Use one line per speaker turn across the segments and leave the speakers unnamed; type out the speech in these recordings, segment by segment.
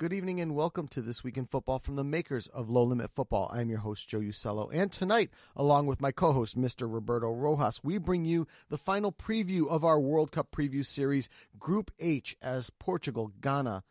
Good evening and welcome to This Week in Football from the makers of Low Limit Football. I'm your host, Joe Usello. And tonight, along with my co host, Mr. Roberto Rojas, we bring you the final preview of our World Cup preview series, Group H, as Portugal, Ghana,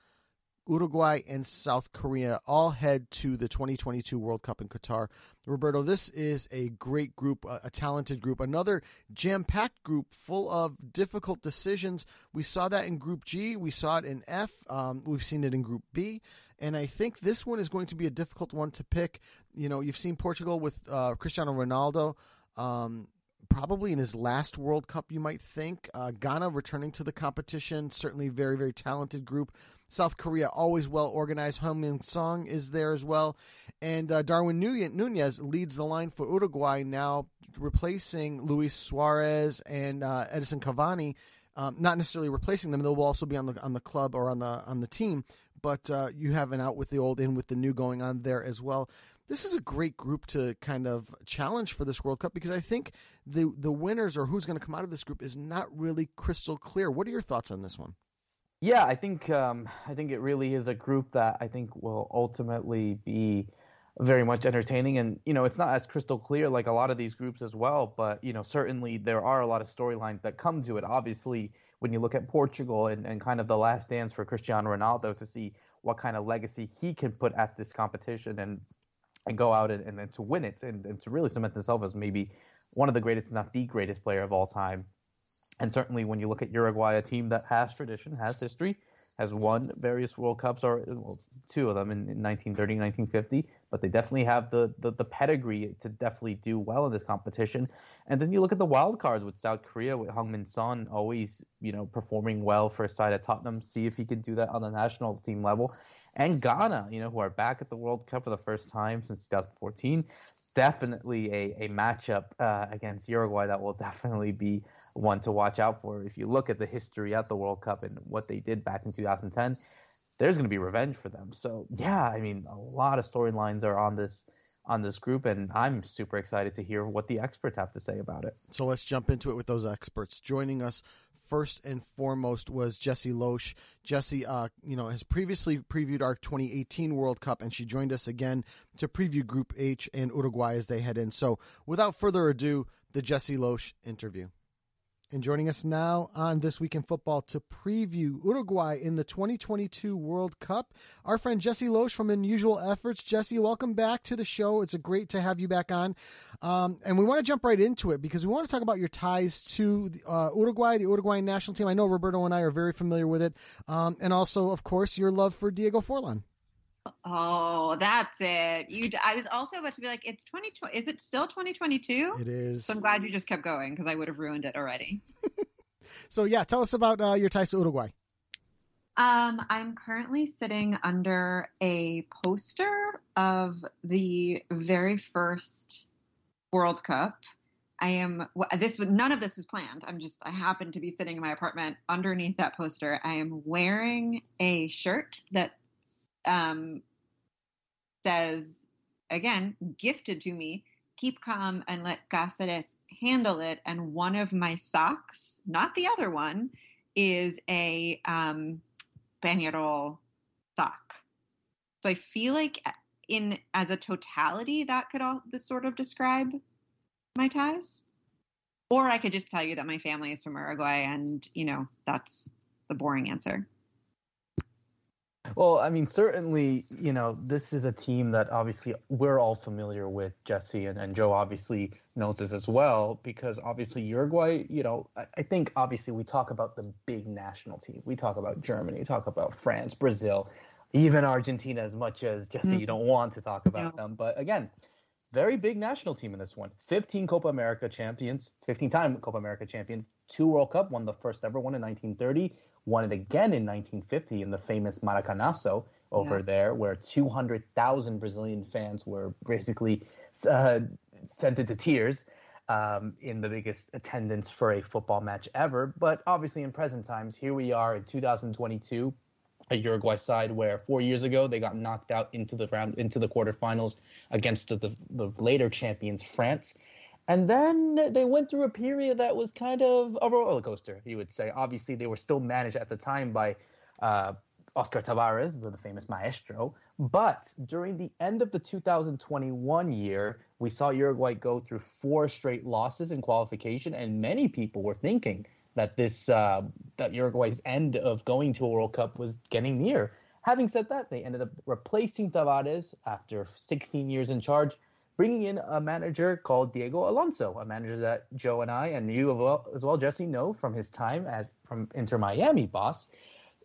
Uruguay, and South Korea all head to the 2022 World Cup in Qatar. Roberto, this is a great group, a, talented group, another jam packed group full of difficult decisions. We saw that in Group G, we saw it in F, um, we've seen it in Group B. And I think this one is going to be a difficult one to pick. You know, you've seen Portugal with uh, Cristiano Ronaldo. Um, probably in his last World Cup, you might think. Uh, Ghana returning to the competition, certainly very, very talented group. South Korea, always well organized. Heung-min Son is there as well. And uh, Darwin Nunez leads the line for Uruguay now, replacing Luis Suarez and uh, Edinson Cavani. Um, not necessarily replacing them; they'll also be on the on the club or on the on the team. But uh, you have an out with the old, in with the new going on there as well. This is a great group to kind of challenge for this World Cup because I think the the winners or who's going to come out of this group is not really crystal clear. What are your thoughts on this one?
Yeah, I think um, I think it really is a group that I think will ultimately be very much entertaining. And you know, it's not as crystal clear like a lot of these groups as well, but you know, certainly there are a lot of storylines that come to it. Obviously, when you look at Portugal and, and kind of the last dance for Cristiano Ronaldo to see what kind of legacy he can put at this competition and and go out and, and, to win it and, and to really cement himself as maybe one of the greatest, not the greatest player of all time and certainly when you look at Uruguay, a team that has tradition, has history, has won various World Cups, or well, two of them in, in 1930, 1950, but they definitely have the, the, the pedigree to definitely do well in this competition. And then you look at the wild cards with South Korea, with Heung-min Son always, you know, performing well for a side at Tottenham. See if he can do that on the national team level. And Ghana, you know, who are back at the World Cup for the first time since 2014 definitely a, a matchup uh, against Uruguay that will definitely be one to watch out for. If you look at the history at the World Cup and what they did back in 2010, there's going to be revenge for them. So yeah, I mean, a lot of storylines are on this on this group, and I'm super excited to hear what the experts have to say about it.
So let's jump into it with those experts. Joining us first and foremost was Jessie Losch. Jessie, uh, you know, has previously previewed our 2018 World Cup, and she joined us again to preview Group H and Uruguay as they head in. So, without further ado, the Jessie Losch interview. And joining us now on This Week in Football to preview Uruguay in the 2022 World Cup, our friend Jessie Losch from Unusual Efforts. Jessie, welcome back to the show. It's great to have you back on. Um, and we want to jump right into it because we want to talk about your ties to uh, Uruguay, the Uruguayan national team. I know Roberto and I are very familiar with it. Um, and also, of course, your love for Diego Forlan.
Oh, that's it. You. I was also about to be like, it's 2020. Is it still 2022?
It is.
So I'm glad you just kept going because I would have ruined it already.
so yeah, tell us about uh, your ties to Uruguay.
Um, I'm currently sitting under a poster of the very first World Cup. I am this. None of this was planned. I'm just. I happen to be sitting in my apartment underneath that poster. I am wearing a shirt that um, says, again, gifted to me, keep calm and let Cáceres handle it. And one of my socks, not the other one, is a um, Peñarol sock. So I feel like in as a totality, that could all this sort of describe my ties. Or I could just tell you that my family is from Uruguay, and you know that's the boring answer.
Well, I mean, certainly, you know, this is a team that obviously we're all familiar with, Jessie, and, and Joe obviously knows this as well, because obviously Uruguay, you know, I, I think obviously we talk about the big national teams. We talk about Germany, talk about France, Brazil, even Argentina, as much as Jessie, mm-hmm. you don't want to talk about yeah. them. But again, very big national team in this one. 15 Copa America champions, 15 time Copa America champions, two World Cup, won the first ever one in 1930 won it again in 1950 in the famous Maracanazo over yeah. there, where 200,000 Brazilian fans were basically uh, sent into tears um, in the biggest attendance for a football match ever. But obviously, in present times, here we are in 2022, a Uruguay side where four years ago they got knocked out into the round into the quarterfinals against the, the, the later champions France. And then they went through a period that was kind of a roller coaster, you would say. Obviously, they were still managed at the time by uh, Oscar Tabarez, the, the famous maestro. But during the end of the 2021 year, we saw Uruguay go through four straight losses in qualification, and many people were thinking that this uh, that Uruguay's end of going to a World Cup was getting near. Having said that, they ended up replacing Tavares after 16 years in charge, bringing in a manager called Diego Alonso, a manager that Joe and I and you as well, Jessie, know from his time as from Inter Miami boss.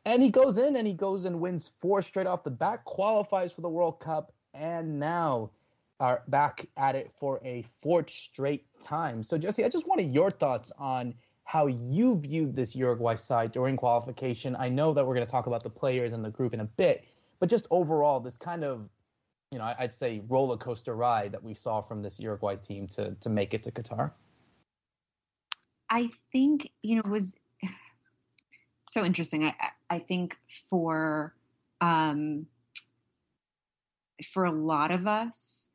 And he goes in and he goes and wins four straight off the bat, qualifies for the World Cup, and now are back at it for a fourth straight time. So, Jessie, I just wanted your thoughts on how you viewed this Uruguay side during qualification. I know that we're going to talk about the players and the group in a bit, but just overall, this kind of, you know, I'd say roller coaster ride that we saw from this Uruguay team to to make it to Qatar.
I think you know was so interesting. I I think for um, for a lot of us,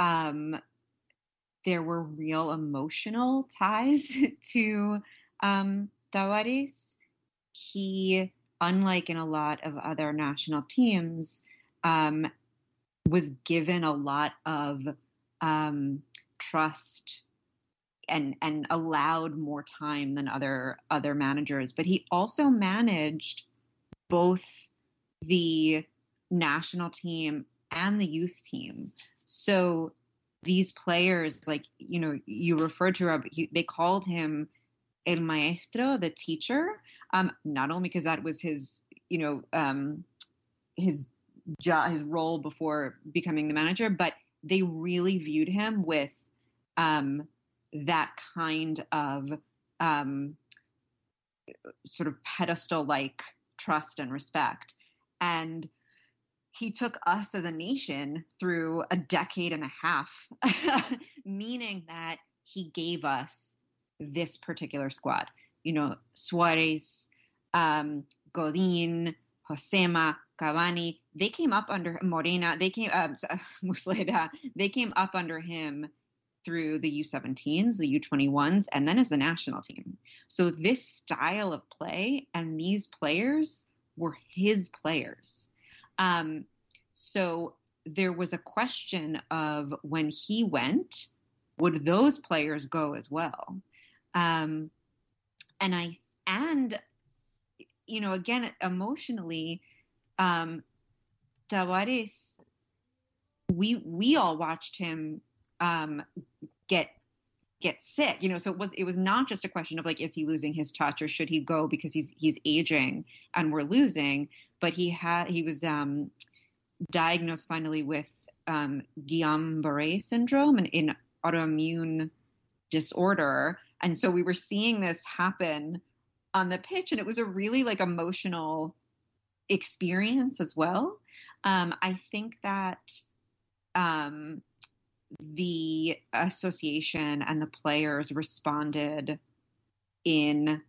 um, there were real emotional ties to um, Tabarez. He, unlike in a lot of other national teams, um, was given a lot of um, trust and and allowed more time than other other managers. But he also managed both the national team and the youth team. So these players, like you know, you referred to Rob, he, they called him el maestro, the teacher. Um, not only because that was his, you know, um, his his role before becoming the manager, but they really viewed him with um, that kind of um, sort of pedestal like trust and respect. And he took us as a nation through a decade and a half, meaning that he gave us this particular squad. You know, Suarez, um, Godin, Josema, Cavani, they came up under Morena, they came, uh, Muslera, they came up under him through the U17s, the U21s, and then as the national team. So this style of play and these players were his players. Um, so there was a question of when he went, would those players go as well? Um, and I and you know again emotionally, um, we we all watched him um, get get sick you know so it was it was not just a question of like is he losing his touch or should he go because he's he's aging and we're losing but he had he was um diagnosed finally with um Guillain-Barré syndrome and in autoimmune disorder. And so we were seeing this happen on the pitch and it was a really like emotional experience as well. Um i think that um the association and the players responded in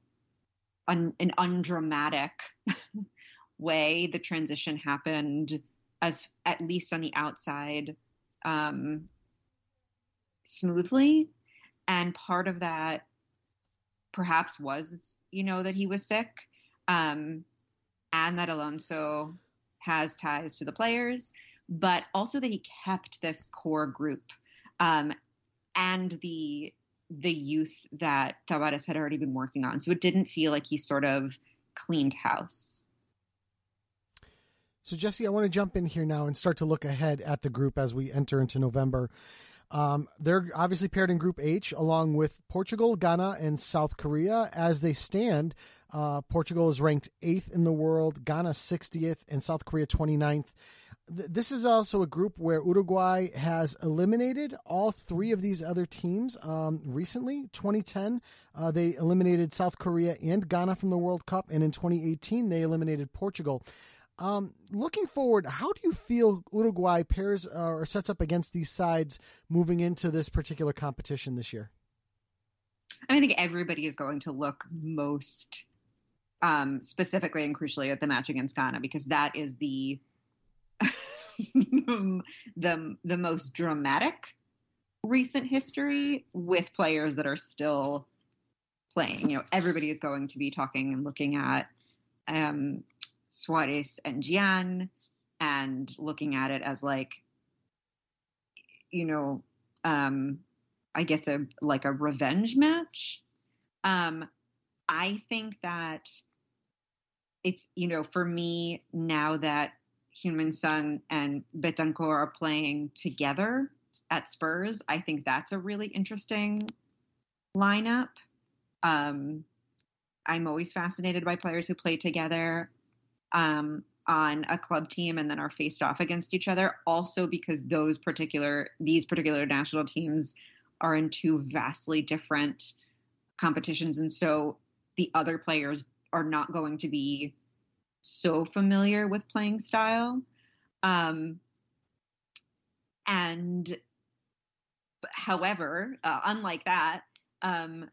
an, an undramatic way. The transition happened as at least on the outside um, smoothly, and part of that perhaps was you know that he was sick, um, and that Alonso has ties to the players but also that he kept this core group um, and the the youth that Tabarez had already been working on. So it didn't feel like he sort of cleaned house.
So Jessie, I want to jump in here now and start to look ahead at the group as we enter into November. Um, they're obviously paired in Group H along with Portugal, Ghana, and South Korea. As they stand, uh, Portugal is ranked eighth in the world, Ghana 60th, and South Korea 29th this is also a group where Uruguay has eliminated all three of these other teams um, recently. 2010, uh, they eliminated South Korea and Ghana from the World Cup, and in 2018, they eliminated Portugal. Um, looking forward, how do you feel Uruguay pairs uh, or sets up against these sides moving into this particular competition this year?
I think everybody is going to look most um, specifically and crucially at the match against Ghana because that is the the the most dramatic recent history with players that are still playing. You know, everybody is going to be talking and looking at um, Suarez and Gyan and looking at it as like, you know, um, I guess a like a revenge match. Um, I think that it's you know for me now that Heung-min Son and Bentancur are playing together at Spurs, I think that's a really interesting lineup. Um, I'm always fascinated by players who play together um, on a club team and then are faced off against each other. Also, because those particular these particular national teams are in two vastly different competitions, and so the other players are not going to be so familiar with playing style. Um, and however, uh, unlike that, um,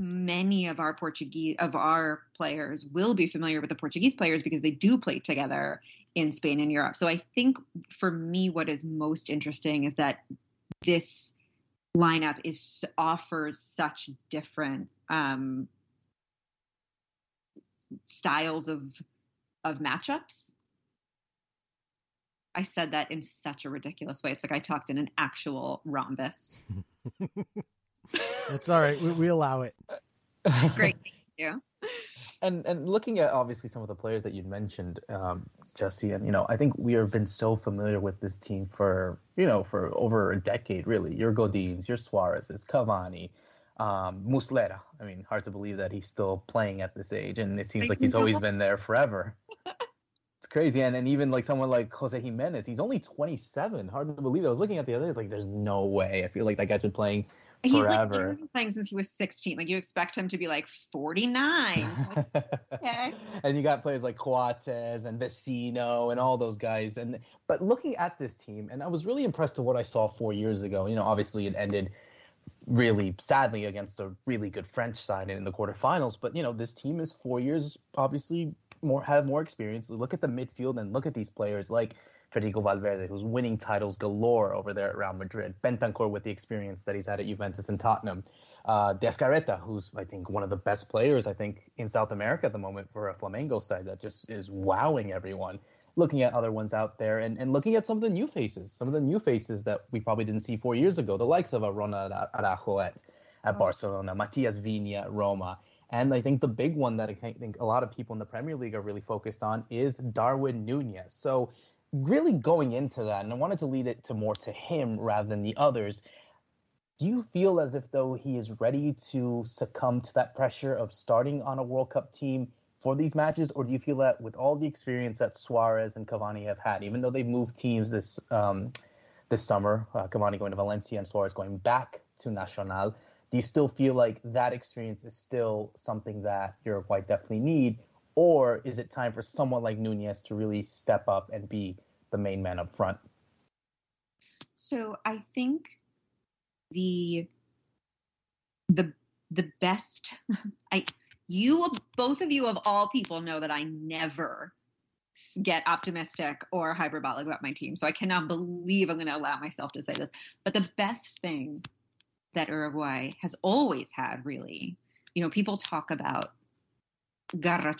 many of our Portuguese of our players will be familiar with the Portuguese players because they do play together in Spain and Europe. So I think for me, what is most interesting is that this lineup is offers such different um, styles of of matchups. I said that in such a ridiculous way. It's like I talked in an actual rhombus.
It's all right. We, we allow it.
Great. Thank you.
And and looking at obviously some of the players that you mentioned, um, Jessie, and you know, I think we have been so familiar with this team for you know for over a decade, really. Your Godins, your Suarez, it's Cavani, um, Muslera. I mean, hard to believe that he's still playing at this age, and it seems like he's always been there forever. it's crazy, and and even like someone like Jose Gimenez, he's only 27. Hard to believe. I was looking at the other. It's like there's no way. I feel like that guy's been playing
He's
forever.
like playing since he was 16. Like you expect him to be like 49. okay.
and you got players like Coates and Vecino and all those guys. And but looking at this team, and I was really impressed to what I saw four years ago. You know, obviously it ended really sadly against a really good French side in the quarterfinals. But you know, this team is four years obviously more have more experience. Look at the midfield and look at these players like Federico Valverde, who's winning titles galore over there at Real Madrid. Bentancur with the experience that he's had at Juventus and Tottenham. Uh, De Arrascaeta, who's I think one of the best players I think in South America at the moment for a Flamengo side that just is wowing everyone. Looking at other ones out there and, and looking at some of the new faces, some of the new faces that we probably didn't see four years ago, the likes of a Ronald Araujo at, at oh. Barcelona, Matias Viña at Roma. And I think the big one that I think a lot of people in the Premier League are really focused on is Darwin Nunez. So really going into that, and I wanted to lead it to more to him rather than the others. Do you feel as if though he is ready to succumb to that pressure of starting on a World Cup team for these matches, or do you feel that with all the experience that Suarez and Cavani have had, even though they've moved teams this um, this summer, uh, Cavani going to Valencia and Suarez going back to Nacional, do you still feel like that experience is still something that Uruguay definitely need, or is it time for someone like Nunez to really step up and be the main man up front?
So I think the the the best I you both of you of all people know that I never get optimistic or hyperbolic about my team. So I cannot believe I'm going to allow myself to say this. But the best thing that Uruguay has always had, really, you know, people talk about Garra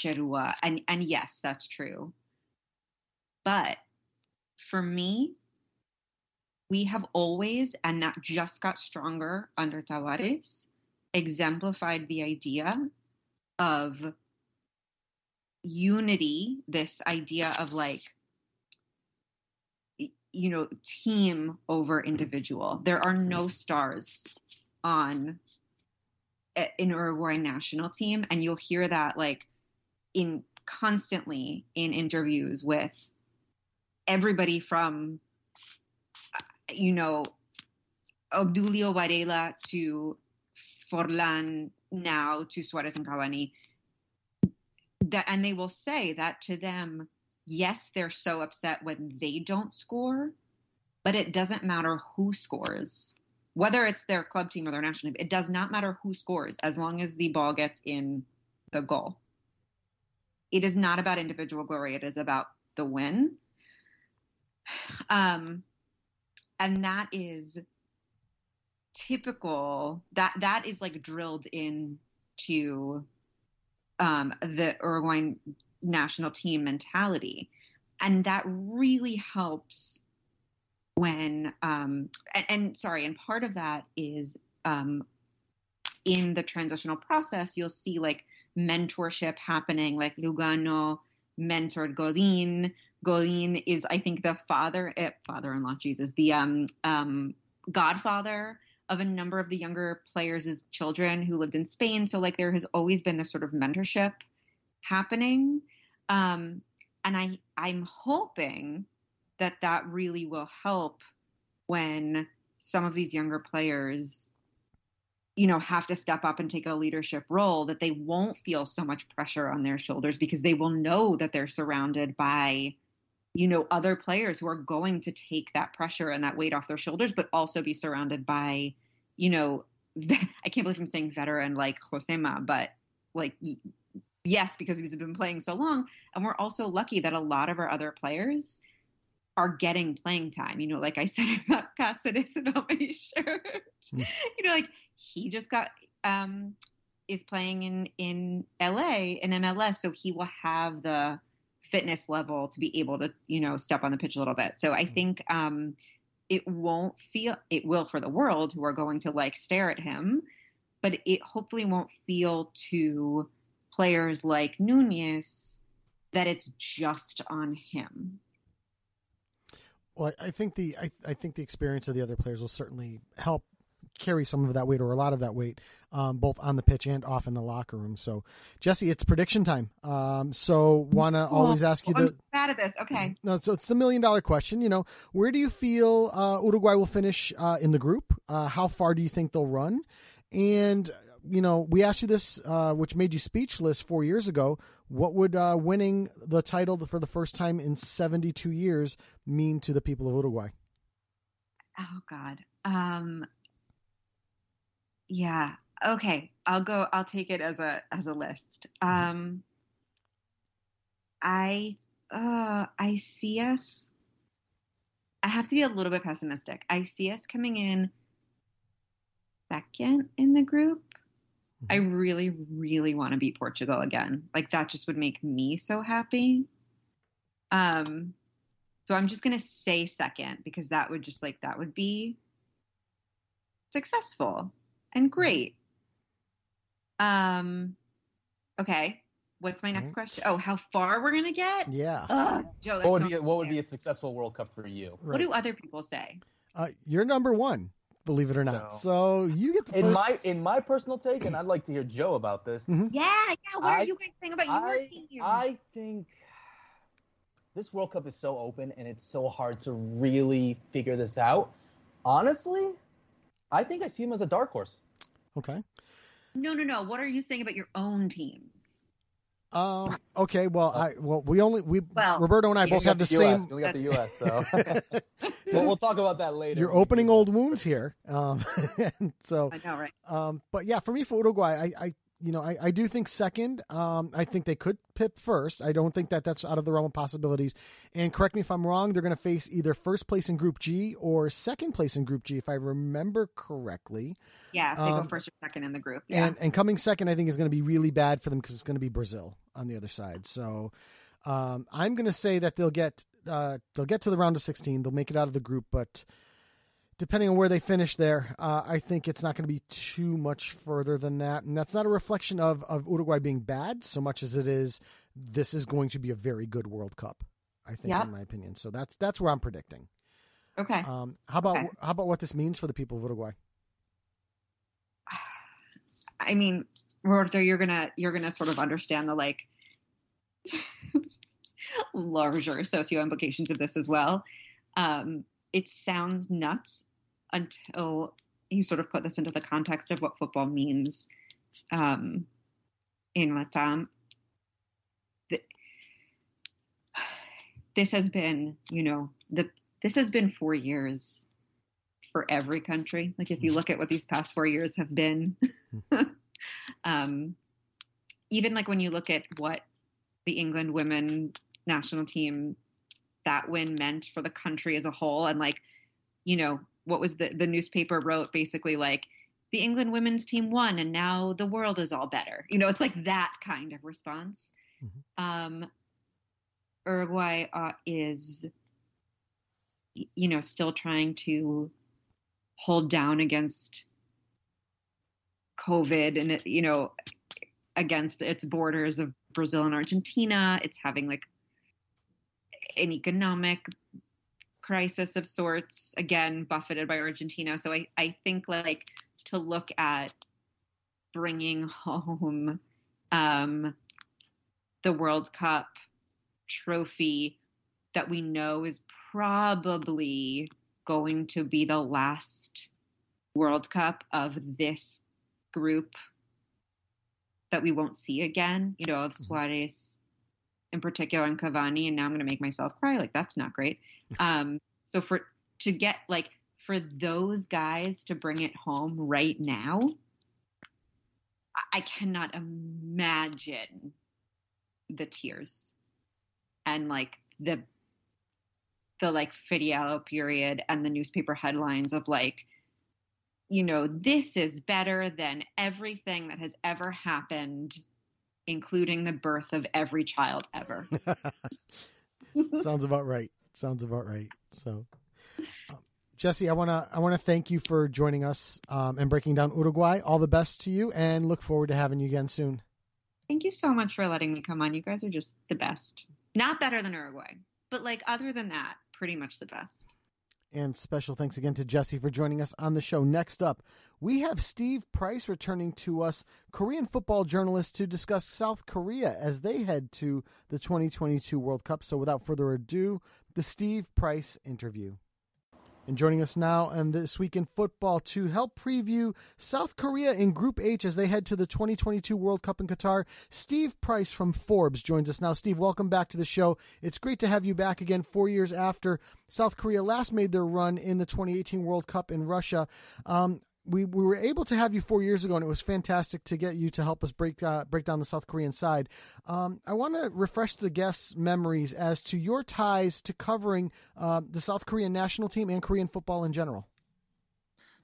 and and yes, that's true. But for me, we have always, and that just got stronger under Tabarez, exemplified the idea of unity, this idea of like, you know, team over individual. There are no stars on in Uruguayan national team, and you'll hear that like in constantly in interviews with everybody from uh, you know Obdulio Varela to Forlan now to Suarez and Cavani. That and they will say that to them yes they're so upset when they don't score but it doesn't matter who scores whether it's their club team or their national team, it does not matter who scores as long as the ball gets in the goal. It is not about individual glory, it is about the win. Um, and that is typical that that is like drilled into um, the Uruguayan national team mentality. And that really helps when, um, and, and sorry, and part of that is um, in the transitional process, you'll see like mentorship happening, like Lugano mentored Godin. Godin is, I think, the father, eh, father-in-law, Jesus, the um, um, godfather of a number of the younger players' children who lived in Spain. So like there has always been this sort of mentorship happening. Um, and I I'm hoping that that really will help when some of these younger players you know have to step up and take a leadership role that they won't feel so much pressure on their shoulders because they will know that they're surrounded by you know other players who are going to take that pressure and that weight off their shoulders but also be surrounded by you know i can't believe i'm saying veteran like josema but like yes because he's been playing so long. And we're also lucky that a lot of our other players are getting playing time you know like i said about Cáceres and on my shirt you know like he just got um is playing in in la in mls so he will have the fitness level to be able to you know step on the pitch a little bit so i mm. think um it won't feel it will for the world who are going to like stare at him but it hopefully won't feel to players like Nunez that it's just on him.
Well, I think the I, I think the experience of the other players will certainly help carry some of that weight or a lot of that weight, um, both on the pitch and off in the locker room. So, Jessie, it's prediction time. Um, so, want to always ask you
oh,
the.
bad at this. Okay.
No, so it's the million dollar question. You know, where do you feel uh, Uruguay will finish uh, in the group? Uh, how far do you think they'll run? And you know, we asked you this, uh, which made you speechless four years ago. What would uh, winning the title for the first time in 72 years mean to the people of Uruguay?
Oh God. Um, yeah. Okay. I'll go. I'll take it as a as a list. Mm-hmm. Um, I uh, I see us. I have to be a little bit pessimistic. I see us coming in second in the group. I mm-hmm. really, really want to beat Portugal again. Like that just would make me so happy. Um, so I'm just gonna say second because that would just like that would be successful and mm-hmm. great. Um, okay. What's my next question? Oh, how far we're gonna get?
Yeah.
Ugh, Joe,
what would be what would be a successful World Cup for you?
What do other people say?
Uh, you're number one believe it or not. So, so you get the
in
first...
my in my personal take, and I'd like to hear Joe about this.
Mm-hmm. Yeah, yeah. What I, are you guys saying about your
I,
team?
I think this World Cup is so open, and it's so hard to really figure this out. Honestly, I think I see him as a dark horse.
Okay.
No, no, no. What are you saying about your own teams?
Um. Okay. Well, I well we only we well, Roberto and I both have the, the same.
We got the U.S. So well, we'll talk about that later.
You're opening old wounds here. Um. so
I know, right?
Um. But yeah, for me, for Uruguay, I, I you know, I, I do think second. Um, I think they could pip first. I don't think that that's out of the realm of possibilities. And correct me if I'm wrong. They're going to face either first place in Group G or second place in Group G, if I remember correctly.
Yeah, they um, go first or second in the group. Yeah.
And and coming second, I think is going to be really bad for them because it's going to be Brazil on the other side. So um, I'm going to say that they'll get uh, they'll get to the round of 16. They'll make it out of the group, but depending on where they finish there, uh, I think it's not going to be too much further than that. And that's not a reflection of, of Uruguay being bad so much as it is this is going to be a very good World Cup, I think, yep. in my opinion. So that's that's where I'm predicting.
Okay.
Um, how about okay. how about what this means for the people of Uruguay?
I mean, Roberto, you're gonna you're gonna sort of understand the like larger socio implications of this as well. Um, it sounds nuts until you sort of put this into the context of what football means um, in Latam. This has been, you know, the this has been four years for every country. Like if you look at what these past four years have been, um, even like when you look at what the England women national team that win meant for the country as a whole and like you know what was the the newspaper wrote basically like the England women's team won and now the world is all better. You know, it's like that kind of response. Mm-hmm. Um, Uruguay uh, is, you know, still trying to hold down against COVID and, you know, against its borders of Brazil and Argentina. It's having like an economic crisis of sorts, again, buffeted by Argentina. So I, I think like to look at bringing home um, the World Cup trophy that we know is probably going to be the last World Cup of this group that we won't see again, you know, of mm-hmm. Suarez in particular and Cavani. And now I'm going to make myself cry. Like, that's not great. Um, so for, to get like, for those guys to bring it home right now, I cannot imagine the tears and like the the like Fidiello period and the newspaper headlines of like, you know, this is better than everything that has ever happened, including the birth of every child ever.
Sounds about right. Sounds about right. So, um, Jessie, I want to I want to thank you for joining us um, and breaking down Uruguay. All the best to you, and look forward to having you again soon.
Thank you so much for letting me come on. You guys are just the best. Not better than Uruguay, but like other than that, pretty much the best.
And special thanks again to Jessie for joining us on the show. Next up, we have Steve Price returning to us, Korean football journalist, to discuss South Korea as they head to the 2022 World Cup. So without further ado, the Steve Price interview. And joining us now and this week in football to help preview South Korea in Group H as they head to the 2022 World Cup in Qatar, Steve Price from Forbes joins us now. Steve, welcome back to the show. It's great to have you back again four years after South Korea last made their run in the 2018 World Cup in Russia. Um, we, we were able to have you four years ago, and it was fantastic to get you to help us break uh, break down the South Korean side. Um, I want to refresh the guests' memories as to your ties to covering uh, the South Korean national team and Korean football in general.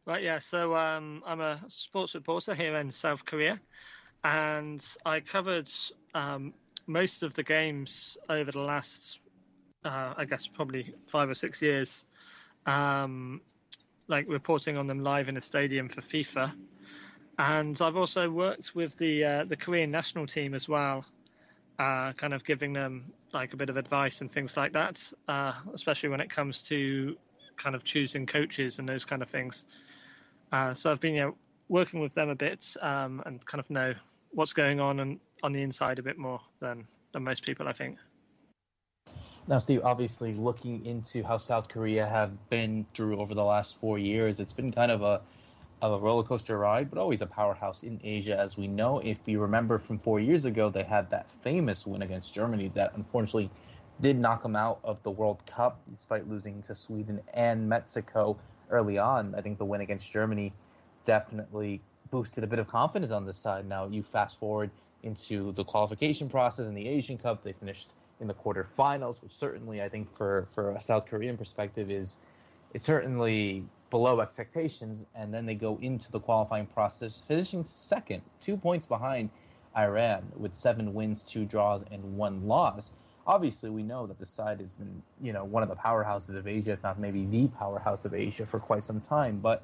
Right, yeah. So um, I'm a sports reporter here in South Korea, and I covered um, most of the games over the last, uh, I guess, probably five or six years. Um, like reporting on them live in a stadium for FIFA. And I've also worked with the uh, the Korean national team as well, uh, kind of giving them like a bit of advice and things like that, uh, especially when it comes to kind of choosing coaches and those kind of things. Uh, so I've been you know, working with them a bit um, and kind of know what's going on and on the inside a bit more than than most people, I think.
Now, Steve, obviously looking into how South Korea have been through over the last four years, it's been kind of a of a roller coaster ride, but always a powerhouse in Asia, as we know. If you remember from four years ago, they had that famous win against Germany that unfortunately did knock them out of the World Cup, despite losing to Sweden and Mexico early on. I think the win against Germany definitely boosted a bit of confidence on this side. Now you fast forward into the qualification process in the Asian Cup, they finished in the quarterfinals, which certainly I think for for a South Korean perspective is is certainly below expectations. And then they go into the qualifying process, finishing second, two points behind Iran with seven wins, two draws, and one loss. Obviously, we know that the side has been, you know, one of the powerhouses of Asia, if not maybe the powerhouse of Asia for quite some time. But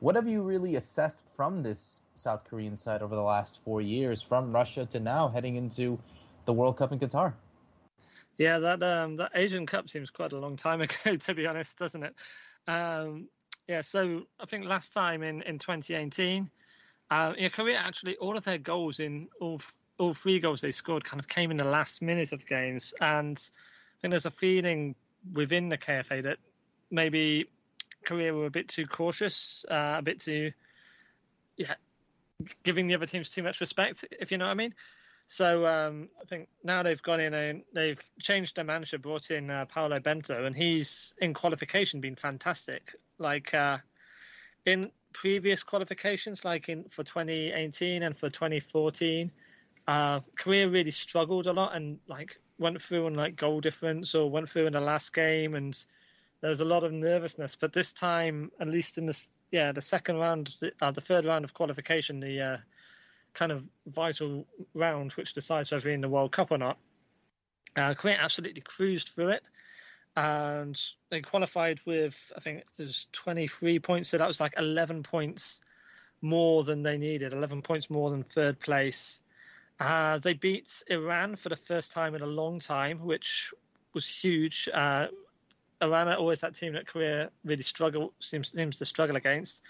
what have you really assessed from this South Korean side over the last four years, from Russia to now heading into the World Cup in Qatar?
Yeah, that um, that Asian Cup seems quite a long time ago, to be honest, doesn't it? Um, yeah, so I think last time in in 2018, uh, yeah, Korea actually all of their goals in all all three goals they scored kind of came in the last minute of games, and I think there's a feeling within the KFA that maybe Korea were a bit too cautious, uh, a bit too yeah, giving the other teams too much respect, if you know what I mean. So um, I think now they've gone in and they've changed their manager, brought in uh, Paulo Bento, and he's in qualification been fantastic. Like uh, in previous qualifications, like in for 2018 and for 2014, uh, Korea really struggled a lot and like went through in like goal difference or went through in the last game, and there was a lot of nervousness. But this time, at least in the yeah the second round, uh, the third round of qualification, the uh, kind of vital round which decides whether you're in the World Cup or not. Uh, Korea absolutely cruised through it, and they qualified with I think there's 23 points, so that was like 11 points more than they needed, 11 points more than third place. Uh, they beat Iran for the first time in a long time, which was huge. Uh, Iran are always that team that Korea really struggle seems seems to struggle against.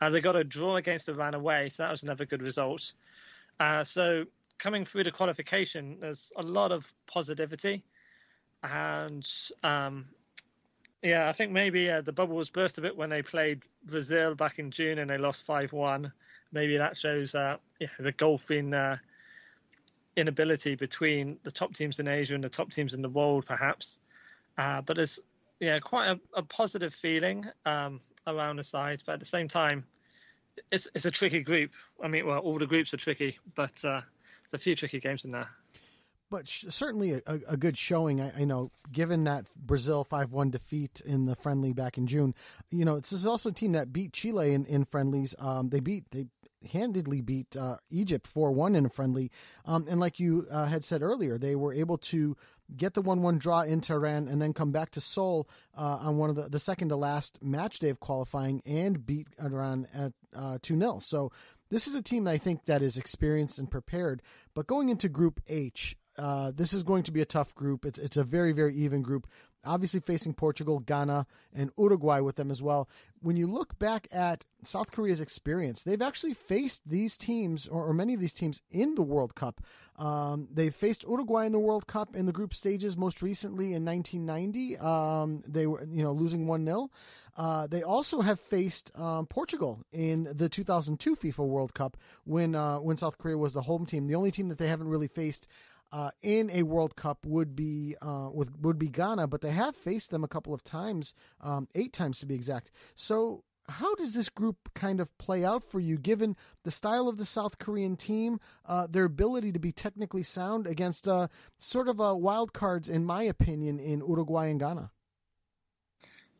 Uh, they got a draw against Iran away, so that was another good result. Uh, so coming through the qualification, there's a lot of positivity, and um, yeah, I think maybe uh, the bubble was burst a bit when they played Brazil back in June and they lost five one. Maybe that shows uh, yeah, the golfing uh, inability between the top teams in Asia and the top teams in the world, perhaps. Uh, but there's yeah quite a, a positive feeling um, around the side, but at the same time, it's it's a tricky group. I mean, well, all the groups are tricky, but uh, there's a few tricky games in there.
But sh- certainly a, a, good showing. I, know, given that Brazil five one defeat in the friendly back in June, you know, this is also a team that beat Chile in, in friendlies. Um, they beat they handedly beat uh, Egypt 4 1 in a friendly. Um, and like you uh, had said earlier, they were able to get the 1 1 draw in Tehran and then come back to Seoul uh, on one of the, the second to last match day of qualifying and beat Iran at uh, 2 0. So this is a team I think that is experienced and prepared. But going into Group H, uh, this is going to be a tough group. It's it's a very very even group obviously facing Portugal, Ghana, and Uruguay with them as well. When you look back at South Korea's experience, they've actually faced these teams, or, or many of these teams, in the World Cup. Um, they've faced Uruguay in the World Cup in the group stages most recently in 1990. Um, they were, you know, losing 1 0. Uh, they also have faced um, Portugal in the 2002 FIFA World Cup when uh, when South Korea was the home team. The only team that they haven't really faced uh, in a World Cup would be uh, with would be Ghana, but they have faced them a couple of times, um, eight times to be exact. So, how does this group kind of play out for you, given the style of the South Korean team, uh, their ability to be technically sound against uh, sort of wild cards, in my opinion, in Uruguay and Ghana?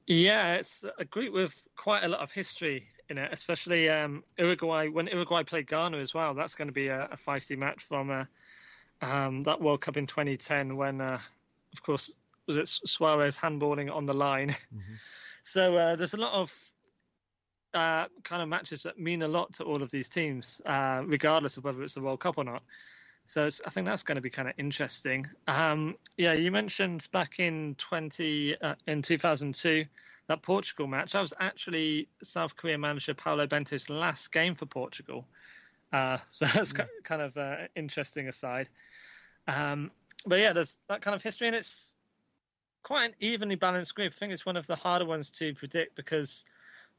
Yeah, it's a group with quite a lot of history in it, especially um, Uruguay. When Uruguay played Ghana as well, that's going to be a, a feisty match from uh, um, that World Cup in 2010 when, uh, of course, was it Suarez handballing on the line. Mm-hmm. so uh, there's a lot of uh, kind of matches that mean a lot to all of these teams, uh, regardless of whether it's the World Cup or not. So I think that's going to be kind of interesting. Um, yeah, you mentioned back in 20 uh, in 2002 that Portugal match. That was actually South Korean manager Paulo Bento's last game for Portugal. Uh, so that's yeah. kind of uh, interesting aside. Um, but yeah, there's that kind of history, and it's quite an evenly balanced group. I think it's one of the harder ones to predict because,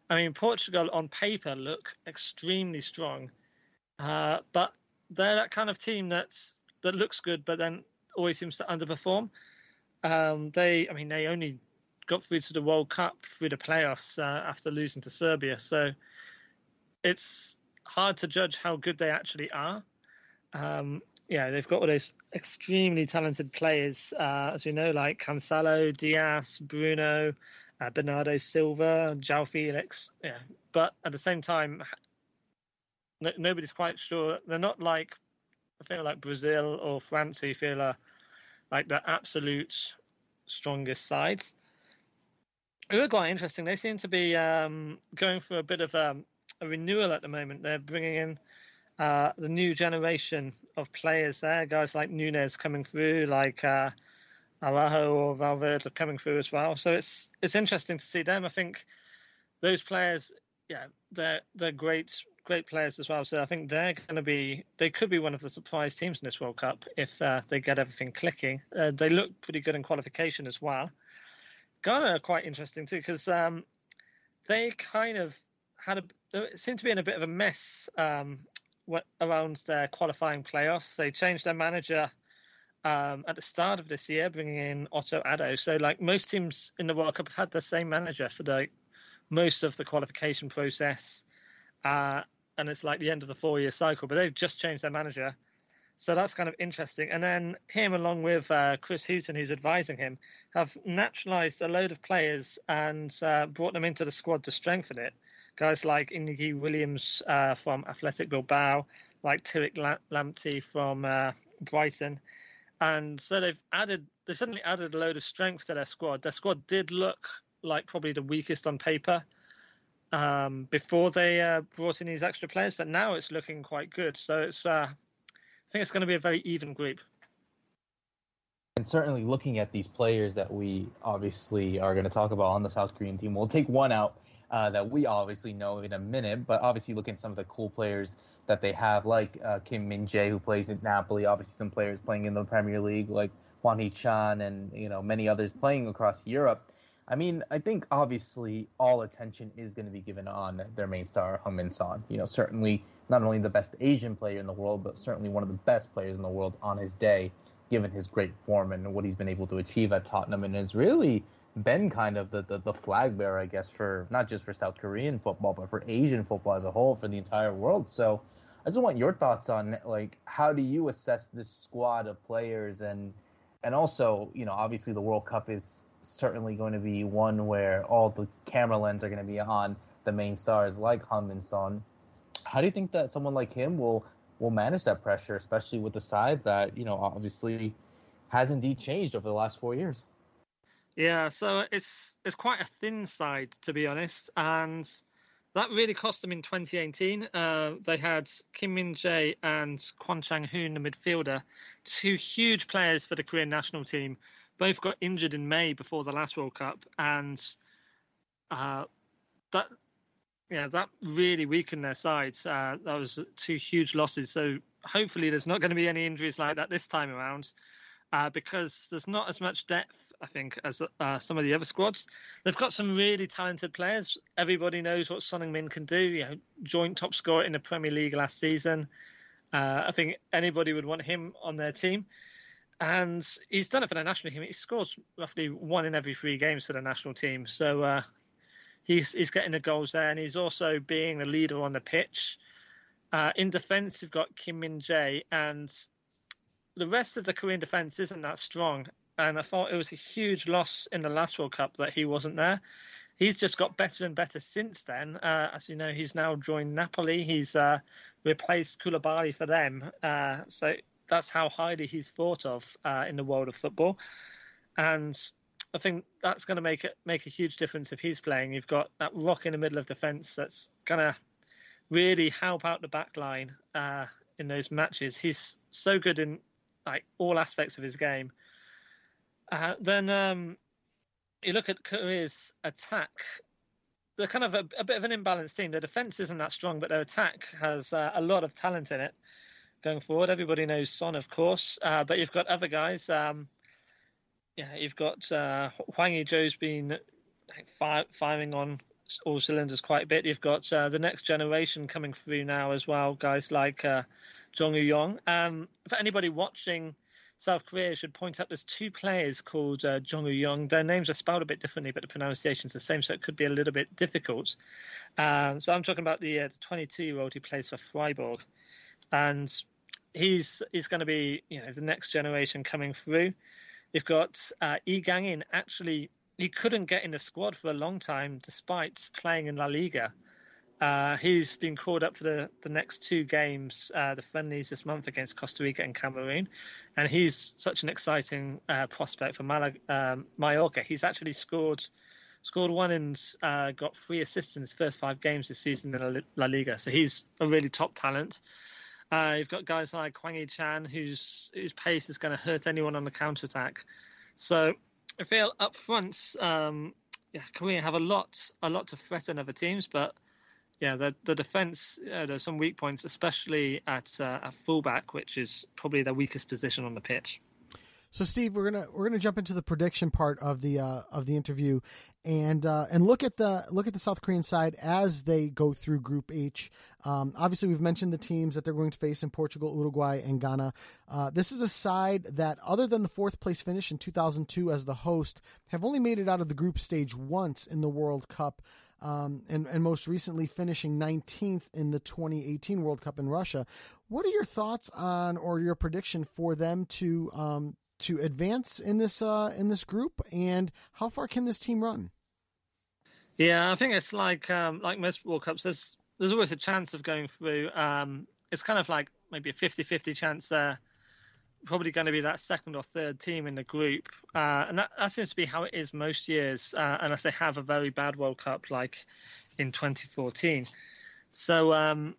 I mean, Portugal on paper look extremely strong, uh, but they're that kind of team that's that looks good, but then always seems to underperform. Um, they, I mean, they only got through to the World Cup through the playoffs uh, after losing to Serbia, so it's hard to judge how good they actually are. Um, yeah, they've got all those extremely talented players, uh, as we know, like Cancelo, Dias, Bruno, uh, Bernardo Silva, João Felix. Yeah, but at the same time, no, nobody's quite sure. They're not like I feel like Brazil or France, who feel are like the absolute strongest sides. Uruguay, interesting. They seem to be um, going for a bit of um, a renewal at the moment. They're bringing in uh, the new generation of players there, guys like Nunez coming through, like uh, or Valverde coming through as well. So it's it's interesting to see them. I think those players, yeah, they're they're great great players as well. So I think they're going to be they could be one of the surprise teams in this World Cup if uh, they get everything clicking. Uh, they look pretty good in qualification as well. Ghana are quite interesting too because um, they kind of had a seemed to be in a bit of a mess um, around their qualifying playoffs. They changed their manager um, at the start of this year, bringing in Otto Addo. So, like most teams in the World Cup have had the same manager for the most of the qualification process, uh, and it's like the end of the four-year cycle. But they've just changed their manager, so that's kind of interesting. And then him, along with uh, Chris Hughton, who's advising him, have naturalised a load of players and uh, brought them into the squad to strengthen it guys like Inaki Williams uh, from Athletic Bilbao, like Tariq Lamptey from uh, Brighton, and so they've added they suddenly added a load of strength to their squad. Their squad did look like probably the weakest on paper um, before they uh, brought in these extra players, but now it's looking quite good. So it's uh, I think it's going to be a very even group.
And certainly looking at these players that we obviously are going to talk about on the South Korean team, we'll take one out uh, that we obviously know in a minute, but obviously looking at some of the cool players that they have, like uh, Kim Min Jae, who plays at Napoli, obviously some players playing in the Premier League, like Hwang Hee-chan and you know many others playing across Europe. I mean, I think obviously all attention is going to be given on their main star, Heung-min Son. You know, certainly not only the best Asian player in the world, but certainly one of the best players in the world on his day, given his great form and what he's been able to achieve at Tottenham, and has really been kind of the, the, the flag bearer, I guess, for not just for South Korean football, but for Asian football as a whole, for the entire world. So I just want your thoughts on like how do you assess this squad of players and and also, you know, obviously the World Cup is certainly going to be one where all the camera lens are going to be on the main stars like Heung-min Son. How do you think that someone like him will will manage that pressure, especially with the side that you know obviously has indeed changed over the last four years?
Yeah, so it's it's quite a thin side to be honest, and that really cost them in 2018. Uh, they had Kim Min Jae and Kwon Chang Hoon, the midfielder, two huge players for the Korean national team both got injured in May before the last World Cup, and uh, that yeah that really weakened their sides. Uh, that was two huge losses. So hopefully there's not going to be any injuries like that this time around, uh, because there's not as much depth. I think as uh, some of the other squads, they've got some really talented players. Everybody knows what Son Heung-min can do. You know, joint top scorer in the Premier League last season. Uh, I think anybody would want him on their team and he's done it for the national team. He scores roughly one in every three games for the national team, so uh, he's he's getting the goals there, and he's also being the leader on the pitch. Uh, in defence, you've got Kim Min Jae, and the rest of the Korean defence isn't that strong. And I thought it was a huge loss in the last World Cup that he wasn't there. He's just got better and better since then. Uh, as you know, he's now joined Napoli. He's uh, replaced Koulibaly for them. Uh, so that's how highly he's thought of uh, in the world of football, and I think that's going to make it make a huge difference if he's playing. You've got that rock in the middle of defence that's going to really help out the back line uh, in those matches. He's so good in like all aspects of his game. Uh, then um, you look at Korea's attack. They're kind of a, a, bit of an imbalanced team. Their defense isn't that strong, but their attack has uh, a lot of talent in it going forward. Everybody knows Son, of course, uh, but you've got other guys. Um, yeah, you've got uh, Hwang Ui-jo's been firing on all cylinders quite a bit. You've got uh, the next generation coming through now as well, guys like uh, Jong. Um, for anybody watching South Korea, should point out there's two players called uh, Jong Eui-yong. Their names are spelled a bit differently, but the pronunciation's the same, so it could be a little bit difficult. Um, so I'm talking about the 22 uh, year old who plays for Freiburg and he's he's going to be you know the next generation coming through. They've got uh, Lee Gang-in. Actually, he couldn't get in the squad for a long time despite playing in La Liga. Uh, he's been called up for the, the next two games, uh, the friendlies this month against Costa Rica and Cameroon, and he's such an exciting uh, prospect for Malag- um, Mallorca. He's actually scored scored one and uh, got three assists in his first five games this season in La Liga. So he's a really top talent. Uh, you've got guys like Hwang Hee-chan, whose whose pace is going to hurt anyone on the counter attack. So I feel up front, um, yeah, Korea have a lot a lot to threaten other teams, but yeah, the the defense uh, there's some weak points, especially at uh, at fullback, which is probably their weakest position on the pitch.
So, Steve, we're gonna we're gonna jump into the prediction part of the uh, of the interview, and uh, and look at the look at the South Korean side as they go through Group H. Um, obviously, we've mentioned the teams that they're going to face in Portugal, Uruguay, and Ghana. Uh, this is a side that, other than the fourth place finish in 2002 as the host, have only made it out of the group stage once in the World Cup. Um, and, and most recently finishing 19th in the 2018 World Cup in Russia. What are your thoughts on, or your prediction for them to um, to advance in this uh, in this group, and how far can this team run?
Yeah, I think it's like um, like most World Cups. There's there's always a chance of going through. Um, it's kind of like maybe a 50-50 chance they're probably going to be that second or third team in the group, uh, and that, that, seems to be how it is most years, uh, unless they have a very bad World Cup like in 2014. So um,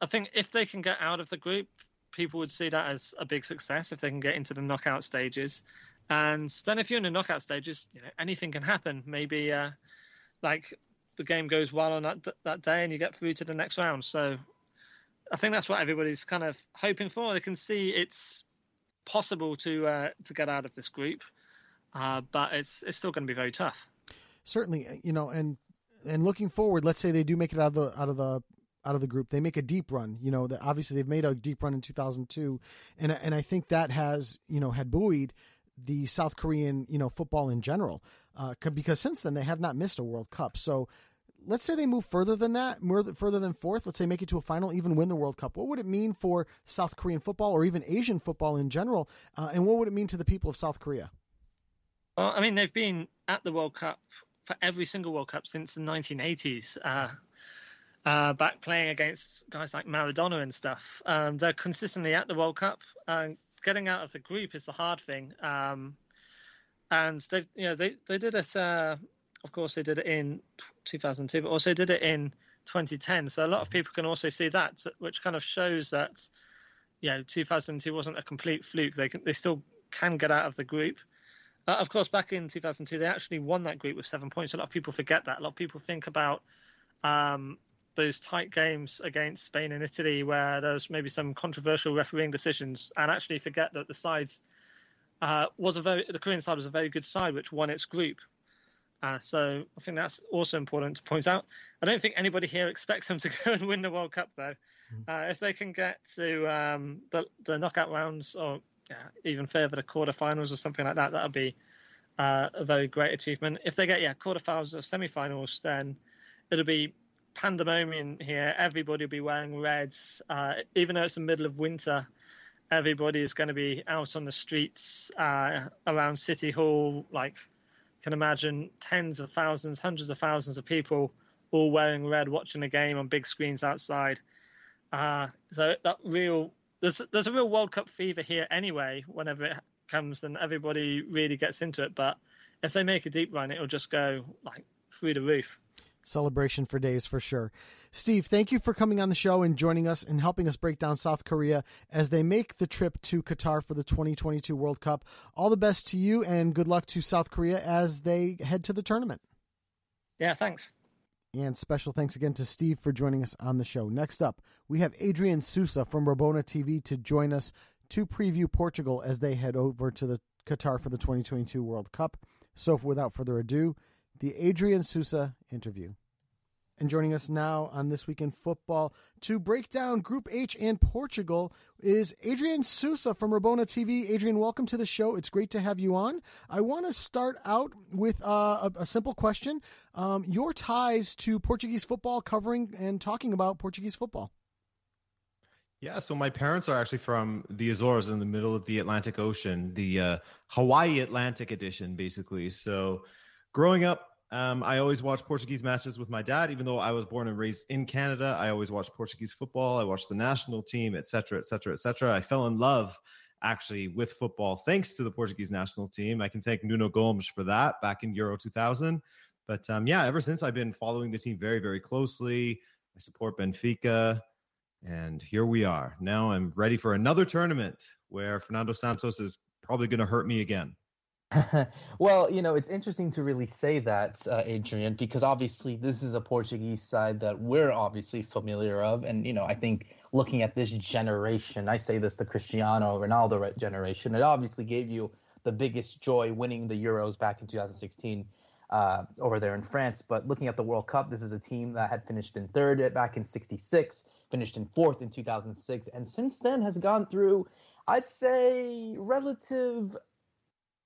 I think if they can get out of the group, people would see that as a big success if they can get into the knockout stages. And then if you're in the knockout stages, you know, anything can happen. Maybe uh, like the game goes well on that that day and you get through to the next round. So I think that's what everybody's kind of hoping for. They can see it's possible to uh, to get out of this group, uh, but it's it's still going to be very tough.
Certainly, you know, and and looking forward, let's say they do make it out of the out of the out of the group. They make a deep run. You know, obviously they've made a deep run in 2002, and and I think that has you know had buoyed the South Korean you know football in general, uh, because since then they have not missed a World Cup. So let's say they move further than that, further than fourth. Let's say make it to a final, even win the World Cup. What would it mean for South Korean football or even Asian football in general? Uh, and what would it mean to the people of South Korea?
Well, I mean, they've been at the World Cup for every single World Cup since the 1980s. Uh, uh, back playing against guys like Maradona and stuff. Um, they're consistently at the World Cup. Uh, getting out of the group is the hard thing. Um, and they, you know, they they did it. Uh, of course, they did it in 2002, but also did it in 2010. So a lot of people can also see that, which kind of shows that, you know, 2002 wasn't a complete fluke. They can, they still can get out of the group. Uh, of course, back in 2002, they actually won that group with seven points. A lot of people forget that. A lot of people think about um, those tight games against Spain and Italy where there was maybe some controversial refereeing decisions, and actually forget that the sides uh, was a very the Korean side was a very good side which won its group. Uh, so I think that's also important to point out. I don't think anybody here expects them to go and win the World Cup though. Mm-hmm. Uh, if they can get to um, the, the knockout rounds or yeah, even further the quarterfinals or something like that, that would be uh, a very great achievement. If they get yeah quarterfinals or semi-finals, then it'll be pandemonium here. Everybody will be wearing reds, uh, even though it's the middle of winter. Everybody is going to be out on the streets uh, around City Hall. Like, can imagine tens of thousands, hundreds of thousands of people all wearing red, watching a game on big screens outside. Uh, so that real there's there's a real World Cup fever here anyway. Whenever it comes, and everybody really gets into it. But if they make a deep run, it'll just go like through the roof
celebration for days for sure. Steve, thank you for coming on the show and joining us and helping us break down South Korea as they make the trip to Qatar for the 2022 World Cup. All the best to you and good luck to South Korea as they head to the tournament.
Yeah, thanks.
And special thanks again to Steve for joining us on the show. Next up, we have Adrian Sousa from Rabona TV to join us to preview Portugal as they head over to the Qatar for the 2022 World Cup. So, without further ado, the Adrian Sousa interview. And joining us now on This Week in Football to break down Group H and Portugal is Adrian Sousa from Rabona TV. Adrian, welcome to the show. It's great to have you on. I want to start out with uh, a, a, simple question um, Your ties to Portuguese football, covering and talking about Portuguese football.
Yeah, so my parents are actually from the Azores in the middle of the Atlantic Ocean, the uh, Hawaii Atlantic edition, basically. So growing up, um, I always watched Portuguese matches with my dad, even though I was born and raised in Canada. I always watched Portuguese football. I watched the national team, et cetera, et cetera, et cetera. I fell in love actually with football thanks to the Portuguese national team. I can thank Nuno Gomes for that back in Euro 2000. But um, yeah, ever since I've been following the team very, very closely. I support Benfica. And here we are. Now I'm ready for another tournament where Fernando Santos is probably going to hurt me again.
well, you know, it's interesting to really say that, uh, Adrian, because obviously this is a Portuguese side that we're obviously familiar of, and you know, I think looking at this generation, I say this the Cristiano Ronaldo generation, it obviously gave you the biggest joy winning the Euros back in 2016 uh, over there in France. But looking at the World Cup, this is a team that had finished in third back in '66, finished in fourth in 2006, and since then has gone through, I'd say, relative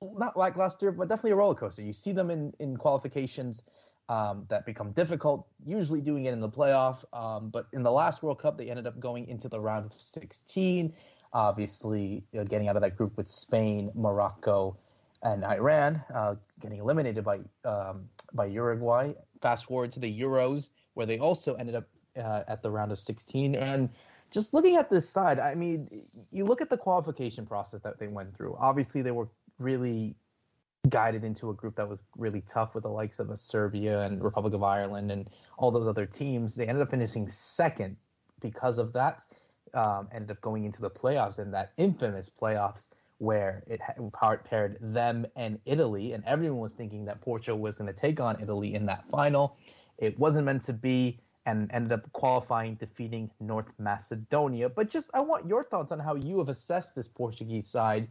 not lackluster, but definitely a roller coaster. You see them in in qualifications um, that become difficult, usually doing it in the playoff. Um, but in the last World Cup, they ended up going into the round of 16, obviously getting out of that group with Spain, Morocco, and Iran, uh, getting eliminated by um, by Uruguay. Fast forward to the Euros, where they also ended up uh, at the round of 16 and just looking at this side, I mean, you look at the qualification process that they went through. Obviously, they were really guided into a group that was really tough with the likes of a Serbia and Republic of Ireland and all those other teams. They ended up finishing second because of that. Um, ended up going into the playoffs and that infamous playoffs where it paired them and Italy, and everyone was thinking that Portugal was going to take on Italy in that final. It wasn't meant to be and ended up qualifying, defeating North Macedonia. But just, I want your thoughts on how you have assessed this Portuguese side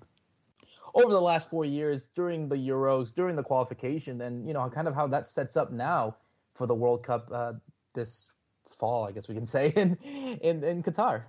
over the last four years during the Euros, during the qualification, and you know, kind of how that sets up now for the World Cup uh, this fall, I guess we can say in in, in Qatar.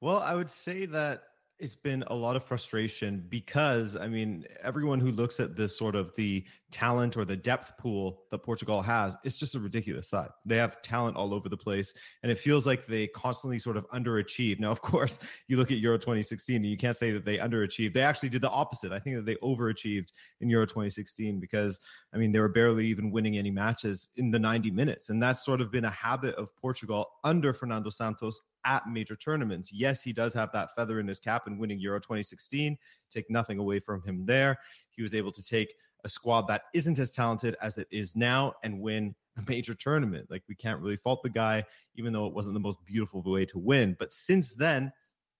Well, I would say that it's been a lot of frustration because I mean everyone who looks at this sort of the talent or the depth pool that Portugal has, it's just a ridiculous side. They have talent all over the place, and it feels like they constantly sort of underachieve. Now, of course, you look at Euro 2016, and you can't say that they underachieved. They actually did the opposite. I think that they overachieved in Euro 2016 because I mean they were barely even winning any matches in the 90 minutes, and that's sort of been a habit of Portugal under Fernando Santos at major tournaments. Yes, he does have that feather in his cap in winning Euro 2016. Take nothing away from him there. He was able to take a squad that isn't as talented as it is now and win a major tournament. Like we can't really fault the guy, even though it wasn't the most beautiful way to win. But since then,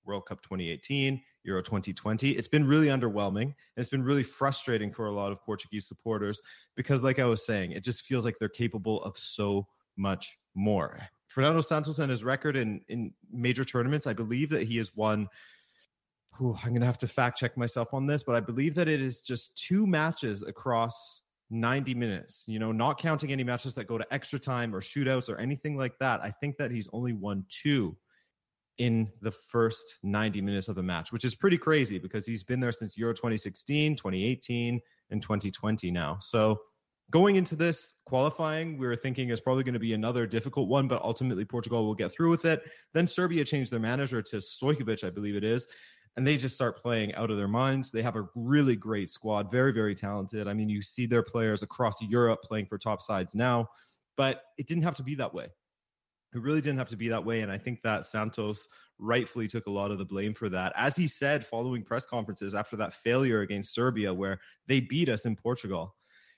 World Cup 2018, Euro 2020, it's been really underwhelming. And it's been really frustrating for a lot of Portuguese supporters because, like I was saying, it just feels like they're capable of so much more. Fernando Santos and his record in, in major tournaments, I believe that he has won I'm going to have to fact check myself on this, but I believe that it is just two matches across 90 minutes, you know, not counting any matches that go to extra time or shootouts or anything like that. I think that he's only won two in the first 90 minutes of the match, which is pretty crazy because he's been there since Euro 2016, 2018, and 2020 now. So going into this qualifying, we were thinking is probably going to be another difficult one, but ultimately Portugal will get through with it. Then Serbia changed their manager to Stojkovic, I believe it is, and they just start playing out of their minds. They have a really great squad, very, very talented. I mean, you see their players across Europe playing for top sides now, but it didn't have to be that way. It really didn't have to be that way. And I think that Santos rightfully took a lot of the blame for that. As he said following press conferences after that failure against Serbia, where they beat us in Portugal,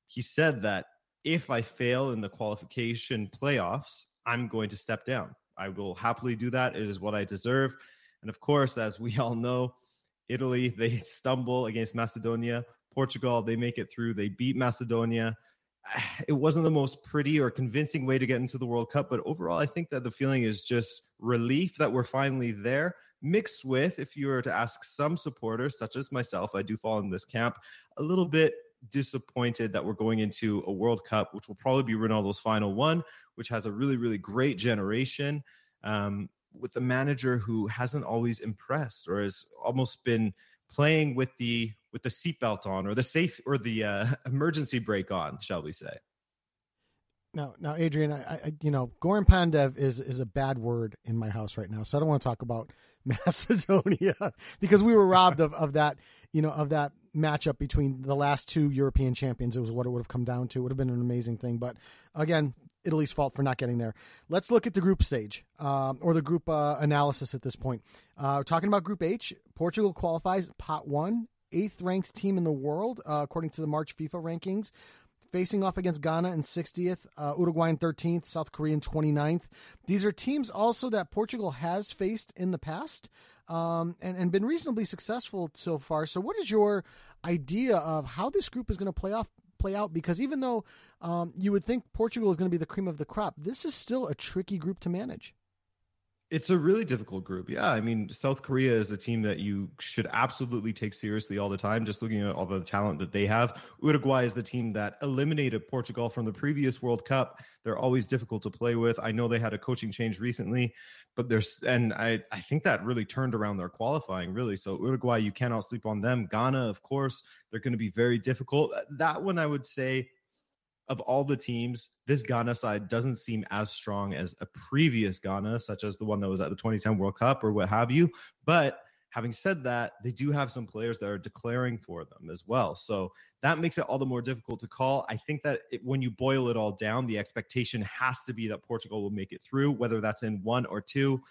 he said that if I fail in the qualification playoffs, I'm going to step down. I will happily do that. It is what I deserve. And of course, as we all know, Italy, they stumble against Macedonia. Portugal, they make it through. They beat Macedonia. It wasn't the most pretty or convincing way to get into the World Cup, but overall, I think that the feeling is just relief that we're finally there, mixed with, if you were to ask some supporters, such as myself, I do fall in this camp, a little bit disappointed that we're going into a World Cup, which will probably be Ronaldo's final one, which has a really, really great generation. Um, with a manager who hasn't always impressed or has almost been playing with the with the seatbelt on or the safe or the uh, emergency brake on, shall we say?
Now, now, Adrian, I, I, you know, Goran Pandev is is a bad word in my house right now, so I don't want to talk about Macedonia because we were robbed of, of that, you know, of that matchup between the last two European champions. It was what it would have come down to. It would have been an amazing thing, but again, Italy's fault for not getting there. Let's look at the group stage um, or the group uh, analysis at this point. Uh, talking about Group H, Portugal qualifies pot one, eighth ranked team in the world uh, according to the March FIFA rankings. Facing off against Ghana in 60th, uh, Uruguay in 13th, South Korea in 29th. These are teams also that Portugal has faced in the past um, and, and been reasonably successful so far. So, what is your idea of how this group is going to play off play out because even though um, you would think Portugal is going to be the cream of the crop, this is still a tricky group to manage.
It's a really difficult group. Yeah. I mean, South Korea is a team that you should absolutely take seriously all the time, just looking at all the talent that they have. Uruguay is the team that eliminated Portugal from the previous World Cup. They're always difficult to play with. I know they had a coaching change recently, but there's, and I, I think that really turned around their qualifying, really. So, Uruguay, you cannot sleep on them. Ghana, of course, they're going to be very difficult. That one, I would say, of all the teams, this Ghana side doesn't seem as strong as a previous Ghana, such as the one that was at the 2010 World Cup or what have you. But having said that, they do have some players that are declaring for them as well. So that makes it all the more difficult to call. I think that it, when you boil it all down, the expectation has to be that Portugal will make it through, whether that's in one or two.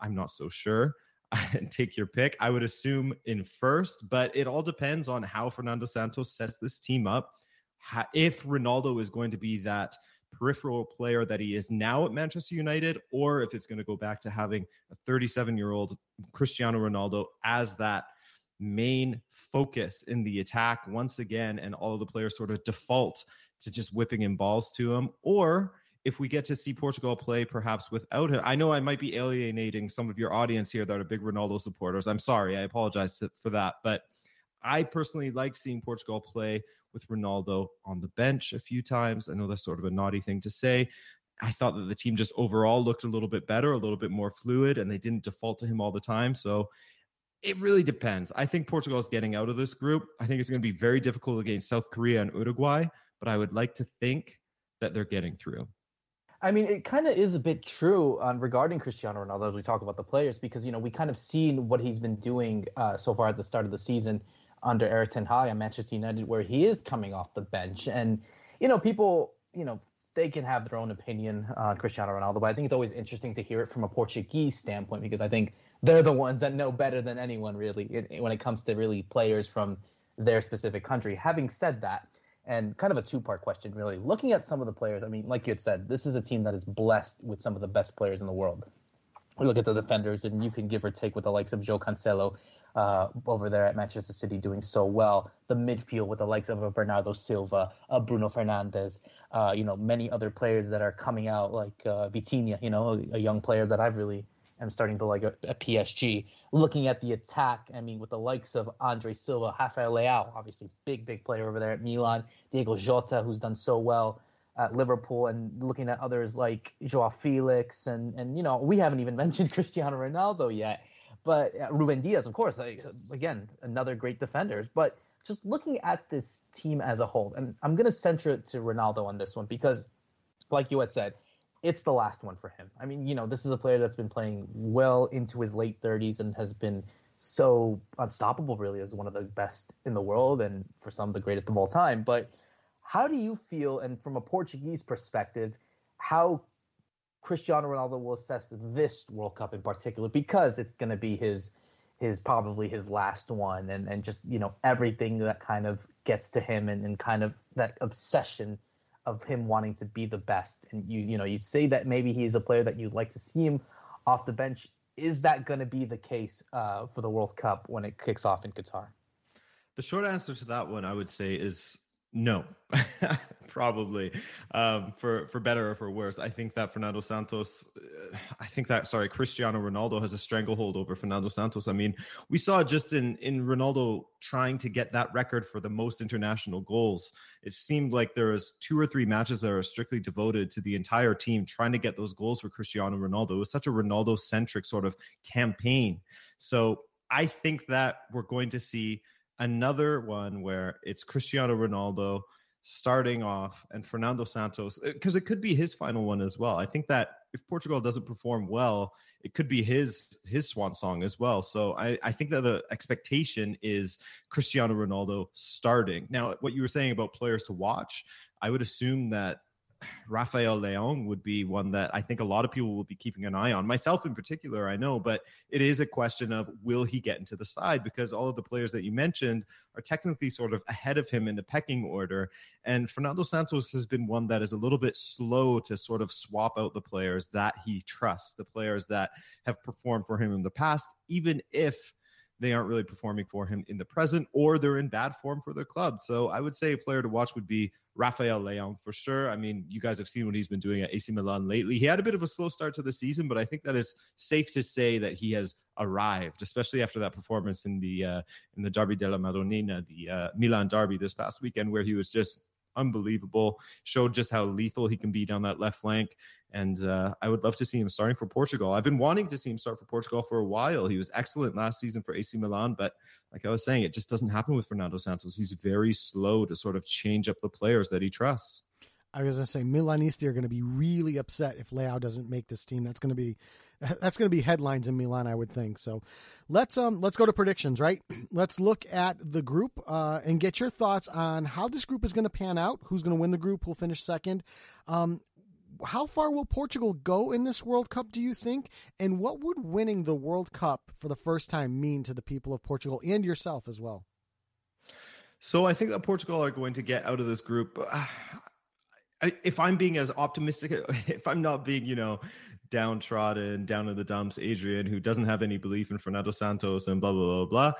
I'm not so sure. Take your pick. I would assume in first, but it all depends on how Fernando Santos sets this team up. If Ronaldo is going to be that peripheral player that he is now at Manchester United, or if it's going to go back to having a 37 year old Cristiano Ronaldo as that main focus in the attack once again, and all of the players sort of default to just whipping in balls to him, or if we get to see Portugal play perhaps without him. I know I might be alienating some of your audience here that are big Ronaldo supporters. I'm sorry. I apologize for that. But I personally like seeing Portugal play with Ronaldo on the bench a few times. I know that's sort of a naughty thing to say. I thought that the team just overall looked a little bit better, a little bit more fluid, and they didn't default to him all the time. So it really depends. I think Portugal is getting out of this group. I think it's going to be very difficult against South Korea and Uruguay, but I would like to think that they're getting through.
I mean, it kind of is a bit true on regarding Cristiano Ronaldo as we talk about the players because you know we kind of seen what he's been doing uh, so far at the start of the season under Erik ten Hag at Manchester United, where he is coming off the bench, and you know people, you know, they can have their own opinion on Cristiano Ronaldo, but I think it's always interesting to hear it from a Portuguese standpoint because I think they're the ones that know better than anyone really when it comes to really players from their specific country. Having said that and kind of a two part question, really. Looking at some of the players, I mean, like you had said, this is a team that is blessed with some of the best players in the world. We look at the defenders, and you can give or take with the likes of Joao Cancelo uh, over there at Manchester City doing so well. The midfield with the likes of a Bernardo Silva, a Bruno Fernandes, uh, you know, many other players that are coming out like uh, Vitinha, you know, a, a young player that I've really am starting to like a, a, PSG. Looking at the attack, I mean, with the likes of Andre Silva, Rafael Leao, obviously big, big player over there at Milan, Diogo Jota, who's done so well at Liverpool, and looking at others like Joao Felix, and and you know, we haven't even mentioned Cristiano Ronaldo yet, but uh, Ruben Dias, of course, like, again, another great defender, but. Just looking at this team as a whole, and I'm going to center it to Ronaldo on this one because, like you had said, it's the last one for him. I mean, you know, this is a player that's been playing well into his late 30s and has been so unstoppable, really, as one of the best in the world and for some the greatest of all time. But how do you feel, and from a Portuguese perspective, how Cristiano Ronaldo will assess this World Cup in particular because it's going to be his his probably his last one and and just you know everything that kind of gets to him and, and kind of that obsession of him wanting to be the best. And you you know you'd say that maybe he's a player that you'd like to see him off the bench. Is that going to be the case uh, for the World Cup when it kicks off in Qatar?
The short answer to that one, I would say, is no, probably um, for for better or for worse. I think that Fernando Santos, uh, I think that sorry, Cristiano Ronaldo has a stranglehold over Fernando Santos. I mean, we saw just in in Ronaldo trying to get that record for the most international goals. It seemed like there was two or three matches that are strictly devoted to the entire team trying to get those goals for Cristiano Ronaldo. It was such a Ronaldo centric sort of campaign. So I think that we're going to see another one where it's Cristiano Ronaldo starting off and Fernando Santos because uh, it could be his final one as well. I think that if Portugal doesn't perform well, it could be his his swan song as well. So I, I think that the expectation is Cristiano Ronaldo starting. Now, what you were saying about players to watch, I would assume that Rafael Leão would be one that I think a lot of people will be keeping an eye on. Myself in particular, I know, but it is a question of will he get into the side because all of the players that you mentioned are technically sort of ahead of him in the pecking order. And Fernando Santos has been one that is a little bit slow to sort of swap out the players that he trusts, the players that have performed for him in the past, even if they aren't really performing for him in the present or they're in bad form for their club. So I would say a player to watch would be Rafael Leão for sure. I mean, you guys have seen what he's been doing at AC Milan lately. He had a bit of a slow start to the season, but I think that is safe to say that he has arrived, especially after that performance in the uh, in the Derby della Madonnina, the uh, Milan derby this past weekend, where he was just unbelievable. Showed just how lethal he can be down that left flank. And uh, I would love to see him starting for Portugal. I've been wanting to see him start for Portugal for a while. He was excellent last season for AC Milan, but like I was saying, it just doesn't happen with Fernando Santos. He's very slow to sort of change up the players that he trusts.
I was going to say Milanisti are going to be really upset if Leao doesn't make this team. That's going to be that's going to be headlines in Milan, I would think. So let's um let's go to predictions, right? Let's look at the group uh, and get your thoughts on how this group is going to pan out. Who's going to win the group? Who'll finish second? Um, how far will Portugal go in this World Cup, do you think? And what would winning the World Cup for the first time mean to the people of Portugal and yourself as well?
So I think that Portugal are going to get out of this group. If I'm being as optimistic, if I'm not being, you know, downtrodden, down in the dumps, Adrian, who doesn't have any belief in Fernando Santos and blah, blah, blah, blah.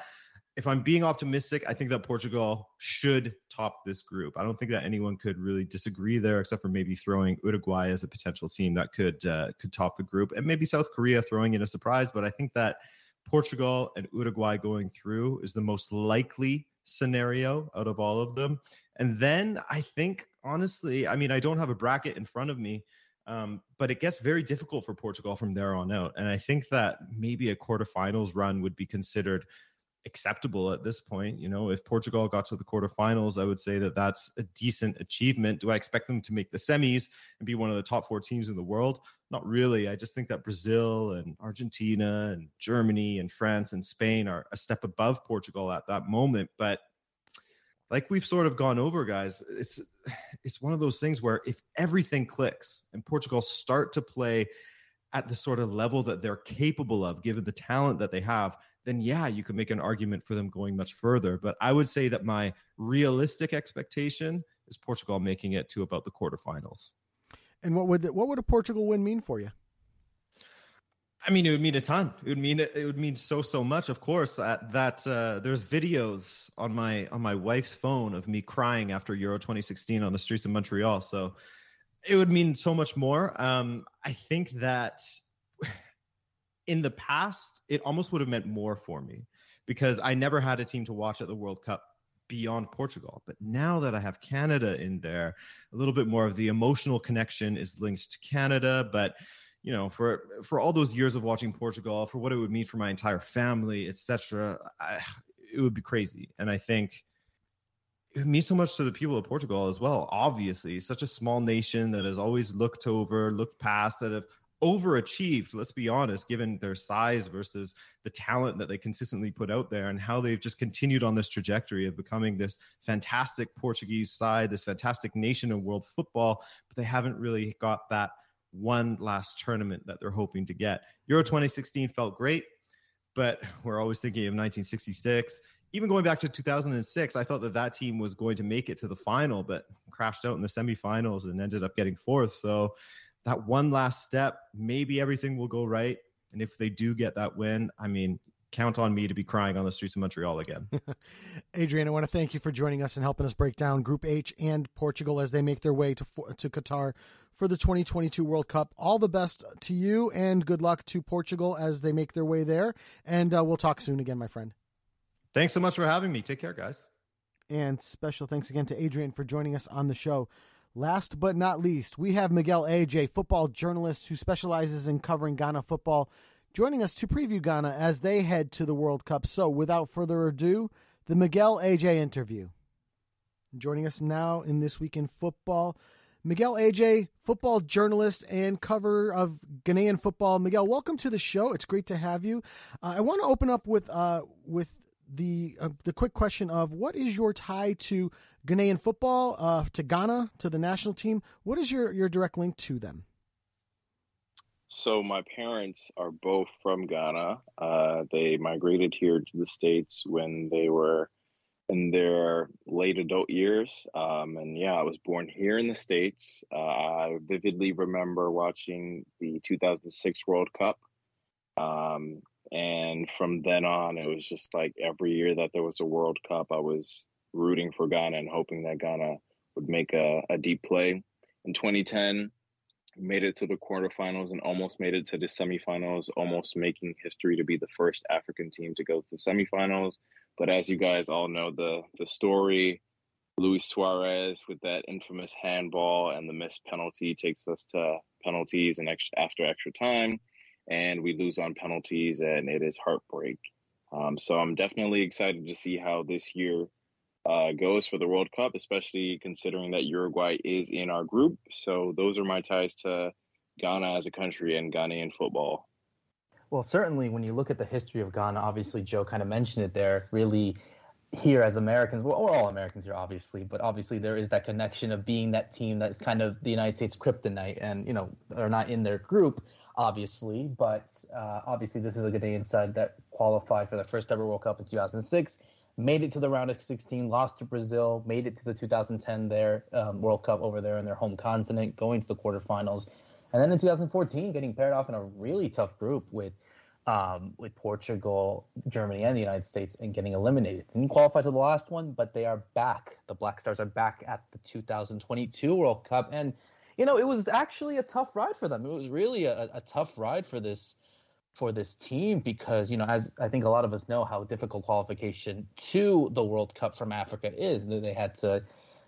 If I'm being optimistic, I think that Portugal should top this group. I don't think that anyone could really disagree there, except for maybe throwing Uruguay as a potential team that could uh, could top the group, and maybe South Korea throwing in a surprise. But I think that Portugal and Uruguay going through is the most likely scenario out of all of them. And then I think, honestly, I mean, I don't have a bracket in front of me, um, but it gets very difficult for Portugal from there on out. And I think that maybe a quarterfinals run would be considered acceptable at this point. You know, if Portugal got to the quarterfinals, I would say that that's a decent achievement. Do I expect them to make the semis and be one of the top four teams in the world? Not really. I just think that Brazil and Argentina and Germany and France and Spain are a step above Portugal at that moment. But like we've sort of gone over guys it's it's one of those things where if everything clicks and portugal start to play at the sort of level that they're capable of given the talent that they have then yeah you can make an argument for them going much further. But i would say that my realistic expectation is portugal making it to about the quarterfinals.
And what would the, what would a portugal win mean for you
I mean, it would mean a ton. It would mean it would mean so so much. Of course, that, that uh, there's videos on my on my wife's phone of me crying after Euro 2016 on the streets of Montreal. So it would mean so much more. Um, I think that in the past, it almost would have meant more for me because I never had a team to watch at the World Cup beyond Portugal. But now that I have Canada in there, a little bit more of the emotional connection is linked to Canada, but you know, for for all those years of watching Portugal, for what it would mean for my entire family, etc., it would be crazy. And I think it means so much to the people of Portugal as well. Obviously, such a small nation that has always looked over, looked past, that have overachieved. Let's be honest, given their size versus the talent that they consistently put out there, and how they've just continued on this trajectory of becoming this fantastic Portuguese side, this fantastic nation in world football. But they haven't really got that one last tournament that they're hoping to get. Euro 2016 felt great, but we're always thinking of 1966. Even going back to 2006, I thought that that team was going to make it to the final, but crashed out in the semifinals and ended up getting fourth. So that one last step, maybe everything will go right. And if they do get that win, I mean, count on me to be crying on the streets of Montreal again.
Adrian, I want to thank you for joining us and helping us break down Group H and Portugal as they make their way to to Qatar for the 2022 World Cup. All the best to you and good luck to Portugal as they make their way there. And uh, we'll talk soon again, my friend.
Thanks so much for having me. Take care, guys.
And special thanks again to Adrian for joining us on the show. Last but not least, we have Miguel Agyei, football journalist who specializes in covering Ghana football, joining us to preview Ghana as they head to the World Cup. So, without further ado, the Miguel Agyei interview. Joining us now in This Week in Football, Miguel Agyei, football journalist and cover of Ghanaian football. Miguel, welcome to the show. It's great to have you. Uh, I want to open up with uh, with the uh, the quick question of what is your tie to Ghanaian football, uh, to Ghana, to the national team? What is your your direct link to them?
So my parents are both from Ghana. Uh, they migrated here to the states when they were in their late adult years. Um, and yeah, I was born here in the States. Uh, I vividly remember watching the 2006 World Cup. Um, and from then on, it was just like every year that there was a World Cup, I was rooting for Ghana and hoping that Ghana would make a, a deep play. In 2010, made it to the quarterfinals and almost made it to the semifinals, almost making history to be the first African team to go to the semifinals. But as you guys all know, the the story, Luis Suarez with that infamous handball and the missed penalty takes us to penalties and extra, after extra time, and we lose on penalties, and it is heartbreak. Um, so I'm definitely excited to see how this year uh, goes for the World Cup, especially considering that Uruguay is in our group. So those are my ties to Ghana as a country and Ghanaian football.
Well, certainly when you look at the history of Ghana, obviously Joe kind of mentioned it there. Really, here as Americans, well, we're all Americans here, obviously, but obviously there is that connection of being that team that's kind of the United States kryptonite, and you know they're not in their group, obviously, but uh, obviously this is a Ghanaian side that qualified for the first ever World Cup in 2006, made it to the round of 16, lost to Brazil, made it to the 2010 there um, World Cup over there in their home continent, going to the quarterfinals, and then in 2014 getting paired off in a really tough group with um, with Portugal, Germany, and the United States and getting eliminated. Didn't qualify to the last one, but they are back. The Black Stars are back at the 2022 World Cup. And, you know, it was actually a tough ride for them. It was really a, a tough ride for this for this team because, you know, as I think a lot of us know how difficult qualification to the World Cup from Africa is. They had to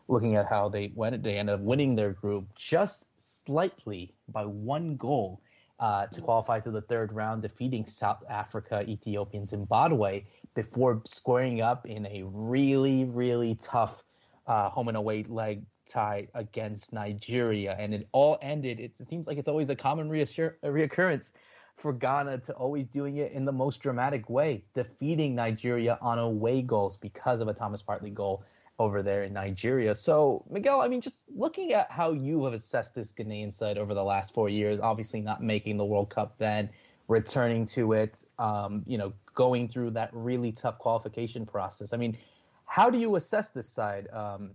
looking at how they went, they ended up winning their group just slightly by one goal uh, to qualify to the third round, defeating South Africa, Ethiopia, and Zimbabwe before squaring up in a really, really tough uh, home and away leg tie against Nigeria. And it all ended, it seems like it's always a common reassur- reoccurrence for Ghana to always doing it in the most dramatic way, defeating Nigeria on away goals because of a Thomas Partey goal over there in Nigeria. So, Miguel, I mean, just looking at how you have assessed this Ghanaian side over the last four years, obviously not making the World Cup then, returning to it, um, you know, going through that really tough qualification process. I mean, how do you assess this side um,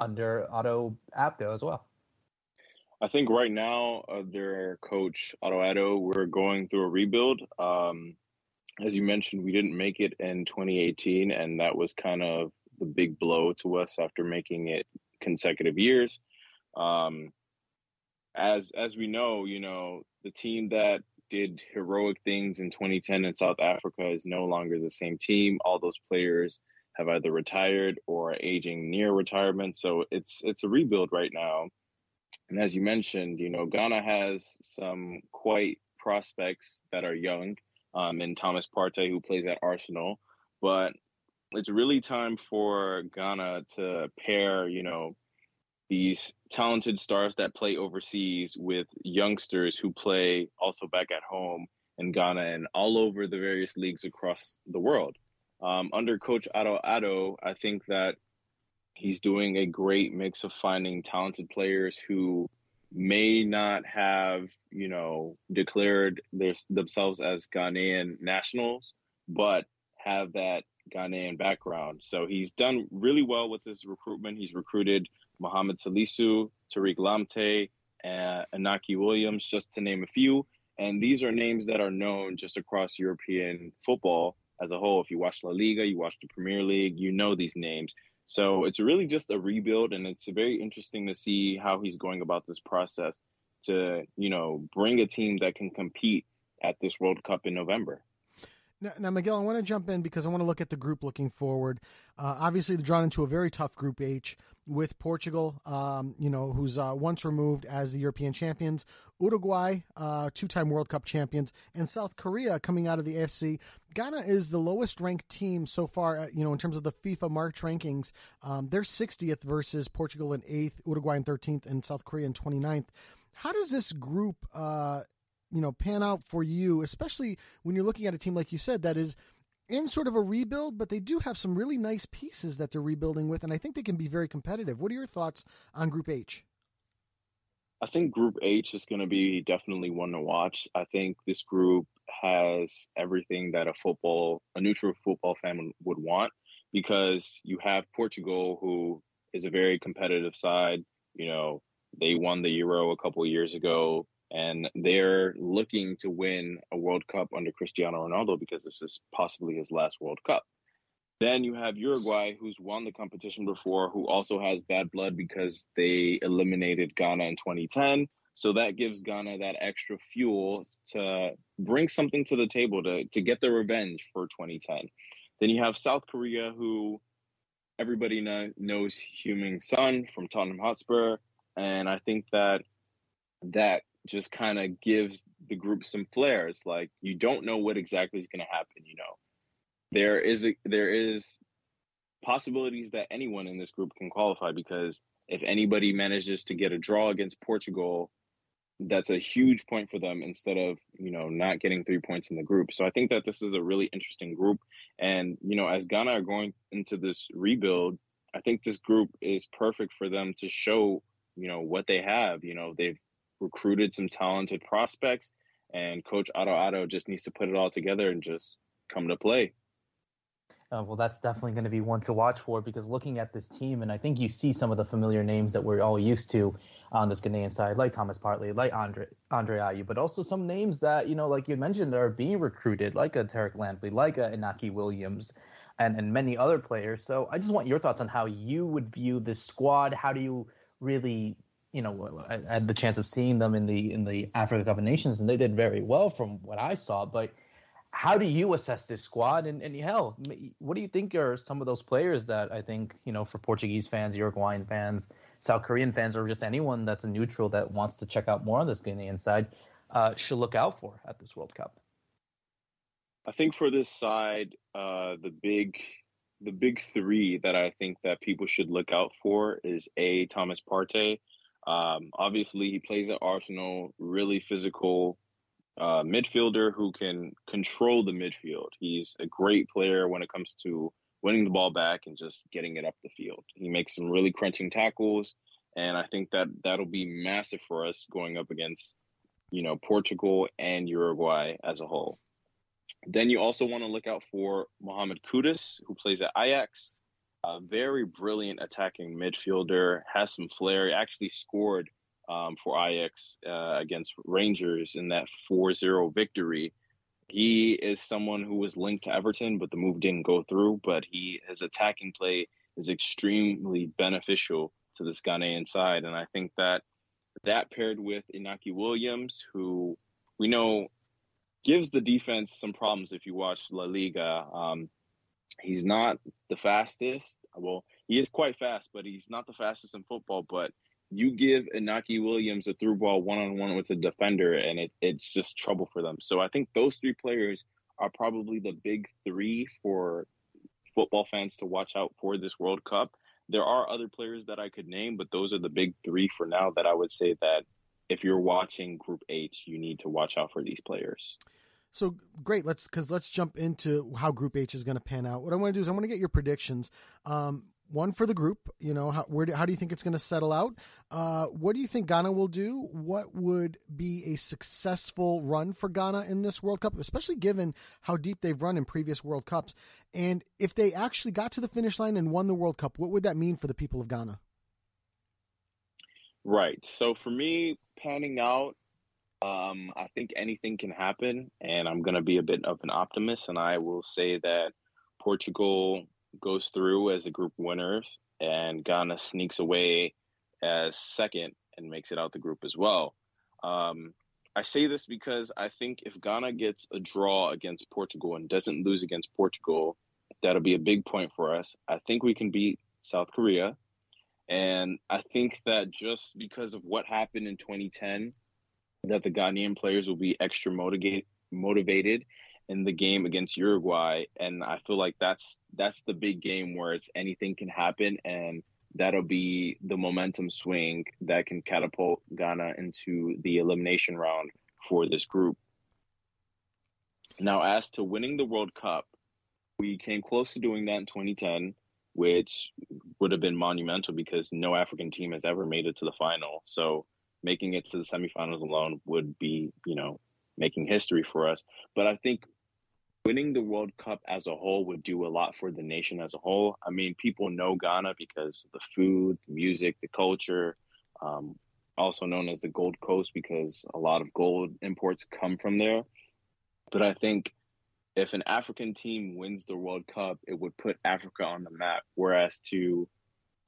under Otto Addo as well?
I think right now, uh, their coach Otto we're going through a rebuild. Um, as you mentioned, we didn't make it in 2018, and that was kind of the big blow to us after making it consecutive years. Um, as as we know, you know, the team that did heroic things in 2010 in South Africa is no longer the same team. All those players have either retired or are aging near retirement. So it's it's a rebuild right now. And as you mentioned, you know, Ghana has some quite prospects that are young, um, and Thomas Partey, who plays at Arsenal. But it's really time for Ghana to pair, you know, these talented stars that play overseas with youngsters who play also back at home in Ghana and all over the various leagues across the world. Um, under Coach Otto Addo, I think that he's doing a great mix of finding talented players who may not have, you know, declared their, themselves as Ghanaian nationals, but have that Ghanaian background. So he's done really well with his recruitment. He's recruited Mohamed Salisu, Tariq Lamptey, uh, Inaki Williams, just to name a few. And these are names that are known just across European football as a whole. If you watch La Liga, you watch the Premier League, you know these names. So it's really just a rebuild, and it's very interesting to see how he's going about this process to, you know, bring a team that can compete at this World Cup in November.
Now, now, Miguel, I want to jump in because I want to look at the group looking forward. Uh, obviously, they're drawn into a very tough Group H with Portugal, um, you know, who's uh, once removed as the European champions, Uruguay, uh, two-time World Cup champions, and South Korea coming out of the AFC. Ghana is the lowest ranked team so far, uh, you know, in terms of the FIFA March rankings. Um, they're 60th versus Portugal in 8th, Uruguay in 13th, and South Korea in 29th. How does this group uh, you know pan out for you, especially when you're looking at a team like you said that is in sort of a rebuild, but they do have some really nice pieces that they're rebuilding with, and I think they can be very competitive. What are your thoughts on Group H?
I think Group H is going to be definitely one to watch. I think this group has everything that a football, a neutral football fan would want, because you have Portugal, who is a very competitive side. You know, they won the Euro a couple years ago and they're looking to win a World Cup under Cristiano Ronaldo because this is possibly his last World Cup. Then you have Uruguay, who's won the competition before, who also has bad blood because they eliminated Ghana in 2010. So that gives Ghana that extra fuel to bring something to the table to, to get the revenge for 2010. Then you have South Korea, who everybody know, knows Heung-min Son from Tottenham Hotspur. And I think that that just kind of gives the group some flares. Like you don't know what exactly is going to happen. You know, there is a, there is possibilities that anyone in this group can qualify because if anybody manages to get a draw against Portugal, that's a huge point for them instead of you know not getting three points in the group. So I think that this is a really interesting group, and you know as Ghana are going into this rebuild, I think this group is perfect for them to show you know what they have. You know they've recruited some talented prospects, and Coach Otto Addo just needs to put it all together and just come to play.
Uh, well, that's definitely going to be one to watch for because looking at this team, and I think you see some of the familiar names that we're all used to on this Ghanaian side, like Thomas Partey, like Andre Andre Ayew, but also some names that you know, like you mentioned, are being recruited, like a Tariq Lamptey, like a Inaki Williams, and and many other players. So I just want your thoughts on how you would view this squad. How do you really you know, I had the chance of seeing them in the in the Africa Cup of Nations, and they did very well from what I saw. But how do you assess this squad? And, and hell, what do you think are some of those players that I think, you know, for Portuguese fans, Uruguayan fans, South Korean fans, or just anyone that's a neutral that wants to check out more on this Ghanaian side uh, should look out for at this World Cup?
I think for this side, uh, the big the big three that I think that people should look out for is a Thomas Partey. Um, obviously, he plays at Arsenal, really physical, uh, midfielder who can control the midfield. He's a great player when it comes to winning the ball back and just getting it up the field. He makes some really crunching tackles, and I think that that'll be massive for us going up against, you know, Portugal and Uruguay as a whole. Then you also want to look out for Mohamed Kudus, who plays at Ajax. A very brilliant attacking midfielder, has some flair. Actually scored um, for Ajax uh, against Rangers in that 4-0 victory. He is someone who was linked to Everton, but the move didn't go through. But he his attacking play is extremely beneficial to this Ghanaian side, and I think that that paired with Inaki Williams, who we know gives the defense some problems if you watch La Liga. Um, he's not the fastest. Well, he is quite fast, but he's not the fastest in football. But you give Inaki Williams a through ball one on one with a defender, and it, it's just trouble for them. So I think those three players are probably the big three for football fans to watch out for this World Cup. There are other players that I could name, but those are the big three for now that I would say that if you're watching Group H, you need to watch out for these players.
So great, let's because let's jump into how Group H is going to pan out. What I want to do is I want to get your predictions. Um, one for the group. You know, how, where do, how do you think it's going to settle out? Uh, what do you think Ghana will do? What would be a successful run for Ghana in this World Cup, especially given how deep they've run in previous World Cups? And if they actually got to the finish line and won the World Cup, what would that mean for the people of Ghana?
Right. So for me, panning out, um, I think anything can happen, and I'm going to be a bit of an optimist, and I will say that Portugal goes through as the group winners, and Ghana sneaks away as second and makes it out the group as well. Um, I say this because I think if Ghana gets a draw against Portugal and doesn't lose against Portugal, that'll be a big point for us. I think we can beat South Korea. And I think that just because of what happened in 2010, that the Ghanaian players will be extra motivated motivated in the game against Uruguay, and I feel like that's that's the big game where it's anything can happen, and that'll be the momentum swing that can catapult Ghana into the elimination round for this group. Now, as to winning the World Cup, we came close to doing that in 2010, which would have been monumental because no African team has ever made it to the final. So making it to the semifinals alone would be, you know, making history for us. But I think winning the World Cup as a whole would do a lot for the nation as a whole. I mean, people know Ghana because the food, the music, the culture, um, also known as the Gold Coast because a lot of gold imports come from there. But I think if an African team wins the World Cup, it would put Africa on the map. Whereas to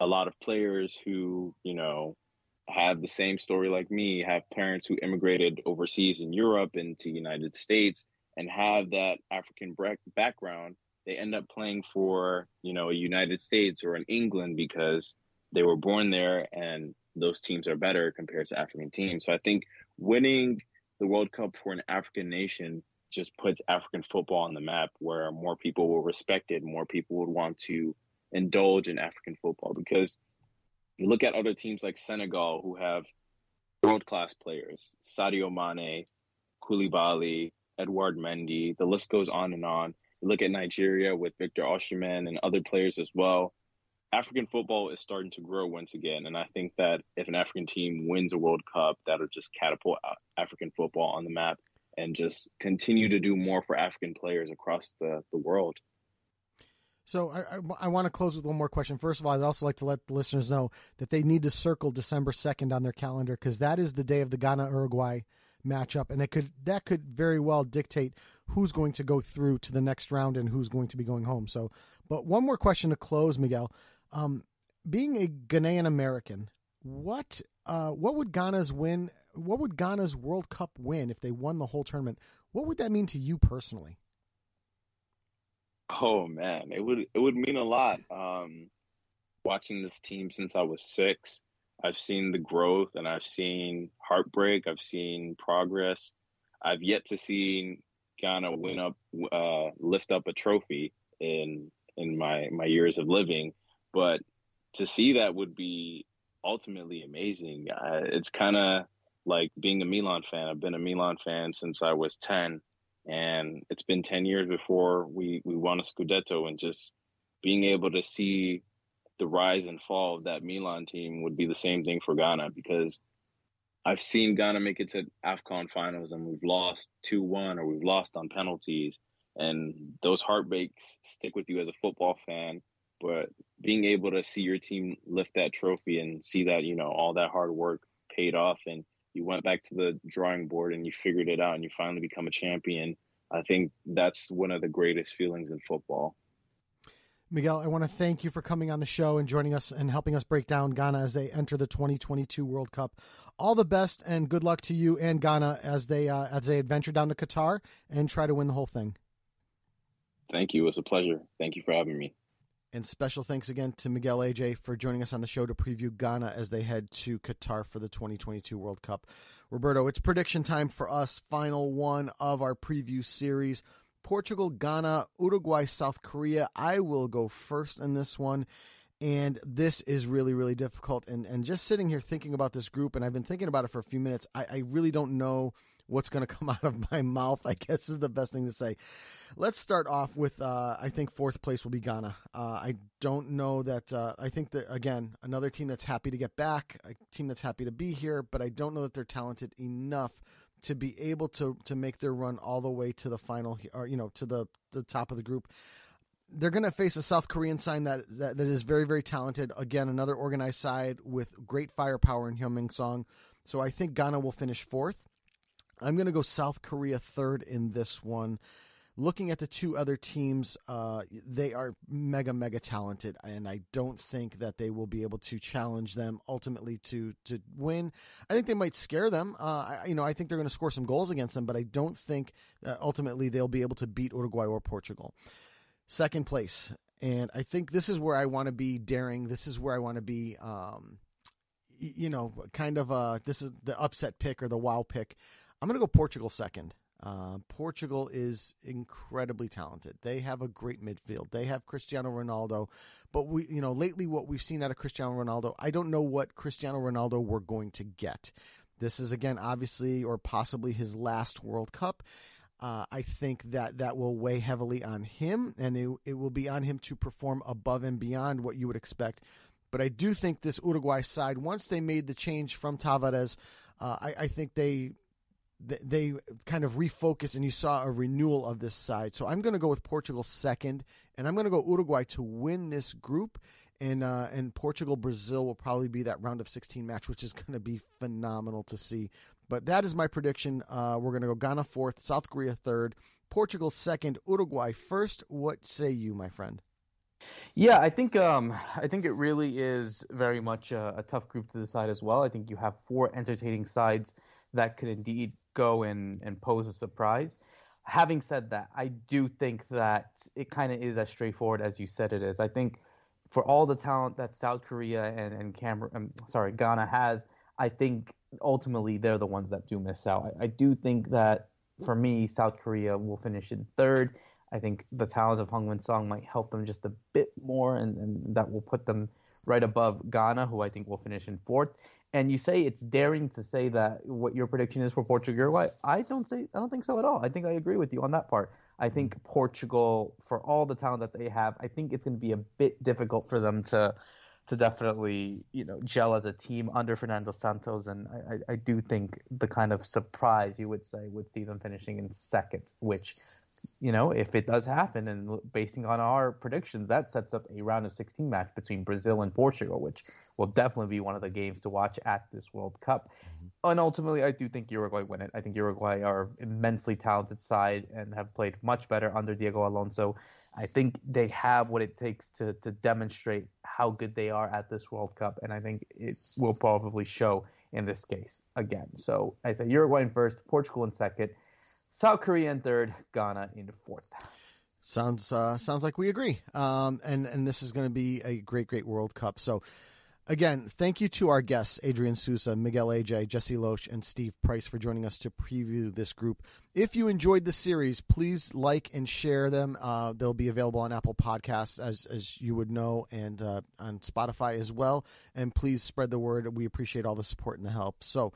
a lot of players who, you know, have the same story like me, have parents who immigrated overseas in Europe and to United States, and have that African background, they end up playing for, you know, a United States or an England because they were born there and those teams are better compared to African teams. So I think winning the World Cup for an African nation just puts African football on the map where more people will respect it, more people would want to indulge in African football because you look at other teams like Senegal who have world class players Sadio Mane, Koulibaly, Edouard Mendy. The list goes on and on. You look at Nigeria with Victor Osimhen and other players as well. African football is starting to grow once again, and I think that if an African team wins a World Cup, that'll just catapult African football on the map and just continue to do more for African players across the, the world.
So I, I, I, want to close with one more question. First of all, I'd also like to let the listeners know that they need to circle December second on their calendar because that is the day of the Ghana Uruguay matchup, and it could that could very well dictate who's going to go through to the next round and who's going to be going home. So, but one more question to close, Miguel. Um, being a Ghanaian American, what uh, what would Ghana's win? What would Ghana's World Cup win if they won the whole tournament? What would that mean to you personally?
Oh man, it would it would mean a lot. Um, watching this team since I was six, I've seen the growth and I've seen heartbreak. I've seen progress. I've yet to see Ghana win up, uh, lift up a trophy in in my my years of living, but to see that would be ultimately amazing. Uh, it's kind of like being a Milan fan. I've been a Milan fan since I was 10, and it's been 10 years before we, we won a Scudetto, and just being able to see the rise and fall of that Milan team would be the same thing for Ghana because I've seen Ghana make it to AFCON finals and we've lost 2 1 or we've lost on penalties. And those heartbreaks stick with you as a football fan but being able to see your team lift that trophy and see that you know all that hard work paid off and you went back to the drawing board and you figured it out and you finally become a champion i think that's one of the greatest feelings in football
Miguel, I want to thank you for coming on the show and joining us and helping us break down Ghana as they enter the 2022 World Cup. All the best and good luck to you and Ghana as they uh, as they adventure down to Qatar and try to win the whole thing.
Thank you. It was a pleasure. Thank you for having me.
And special thanks again to Miguel Agyei for joining us on the show to preview Ghana as they head to Qatar for the 2022 World Cup. Roberto, it's prediction time for us. Final one of our preview series. Portugal, Ghana, Uruguay, South Korea. I will go first in this one. And this is really, really difficult. And and just sitting here thinking about this group, and I've been thinking about it for a few minutes, I, I really don't know what's going to come out of my mouth, I guess is the best thing to say. Let's start off with uh, I think fourth place will be Ghana. Uh, I don't know that, uh, I think that, again, another team that's happy to get back, a team that's happy to be here, but I don't know that they're talented enough to be able to to make their run all the way to the final or you know to the the top of the group they're going to face a South Korean side that, that, that is very very talented. Again, another organized side with great firepower in Heung-min Son. So I think Ghana will finish fourth. I'm going to go South Korea third in this one. Looking at the two other teams, uh, they are mega, mega talented, and I don't think that they will be able to challenge them ultimately to to win. I think they might scare them. Uh, I, you know, I think they're going to score some goals against them, but I don't think ultimately they'll be able to beat Uruguay or Portugal. Second place, and I think this is where I want to be daring. This is where I want to be. Um, you know, kind of uh, this is the upset pick or the wow pick. I'm going to go Portugal second. Uh, Portugal is incredibly talented. They have a great midfield. They have Cristiano Ronaldo, but we, you know, lately what we've seen out of Cristiano Ronaldo, I don't know what Cristiano Ronaldo we're going to get. This is again, obviously, or possibly his last World Cup. Uh, I think that that will weigh heavily on him, and it, it will be on him to perform above and beyond what you would expect. But I do think this Uruguay side, once they made the change from Tabarez, uh, I, I think they they kind of refocus and you saw a renewal of this side. So I'm going to go with Portugal second, and I'm going to go Uruguay to win this group. And uh, and Portugal Brazil will probably be that round of 16 match, which is going to be phenomenal to see. But that is my prediction. Uh, we're going to go Ghana fourth, South Korea third, Portugal second, Uruguay first. What say you, my friend?
Yeah, I think um, I think it really is very much a, a tough group to decide as well. I think you have four entertaining sides that could indeed go and, and pose a surprise. Having said that, I do think that it kind of is as straightforward as you said it is. I think for all the talent that South Korea and and Cameroon, um, sorry, Ghana has, I think ultimately they're the ones that do miss out. I, I do think that for me, South Korea will finish in third. I think the talent of Heung-min Son might help them just a bit more, and, and that will put them right above Ghana, who I think will finish in fourth.
And you say it's daring to say that what your prediction is for Portugal Uruguay. I don't say I don't think so at all. I think I agree with you on that part. I hmm. think Portugal, for all the talent that they have, I think it's going to be a bit difficult for them to to definitely you know gel as a team under Fernando Santos, and I, I, I, do think the kind of surprise you would say would see them finishing in second, which you know if it does happen, and basing on our predictions, that sets up a round of 16 match between Brazil and Portugal, which will definitely be one of the games to watch at this World Cup. Mm-hmm. And ultimately, I do think Uruguay win it. I think Uruguay are immensely talented side and have played much better under Diego Alonso. I think they have what it takes to to demonstrate how good they are at this World Cup, and I think it will probably show in this case again. So I say Uruguay in first, Portugal in second, South Korea in third, Ghana in fourth.
Sounds uh, sounds like we agree. Um, and and this is going to be a great great World Cup. So Again, thank you to our guests, Adrian Sousa, Miguel Agyei, Jessie Losch, and Steve Price for joining us to preview this group. If you enjoyed the series, please like and share them. Uh, they'll be available on Apple Podcasts, as, as you would know, and uh, on Spotify as well. And please spread the word. We appreciate all the support and the help. So,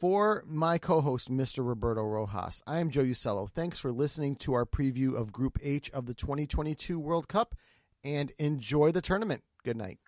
for my co host, Mr. Roberto Rojas, I am Joe Usello. Thanks for listening to our preview of Group H of the 2022 World Cup, and enjoy the tournament. Good night.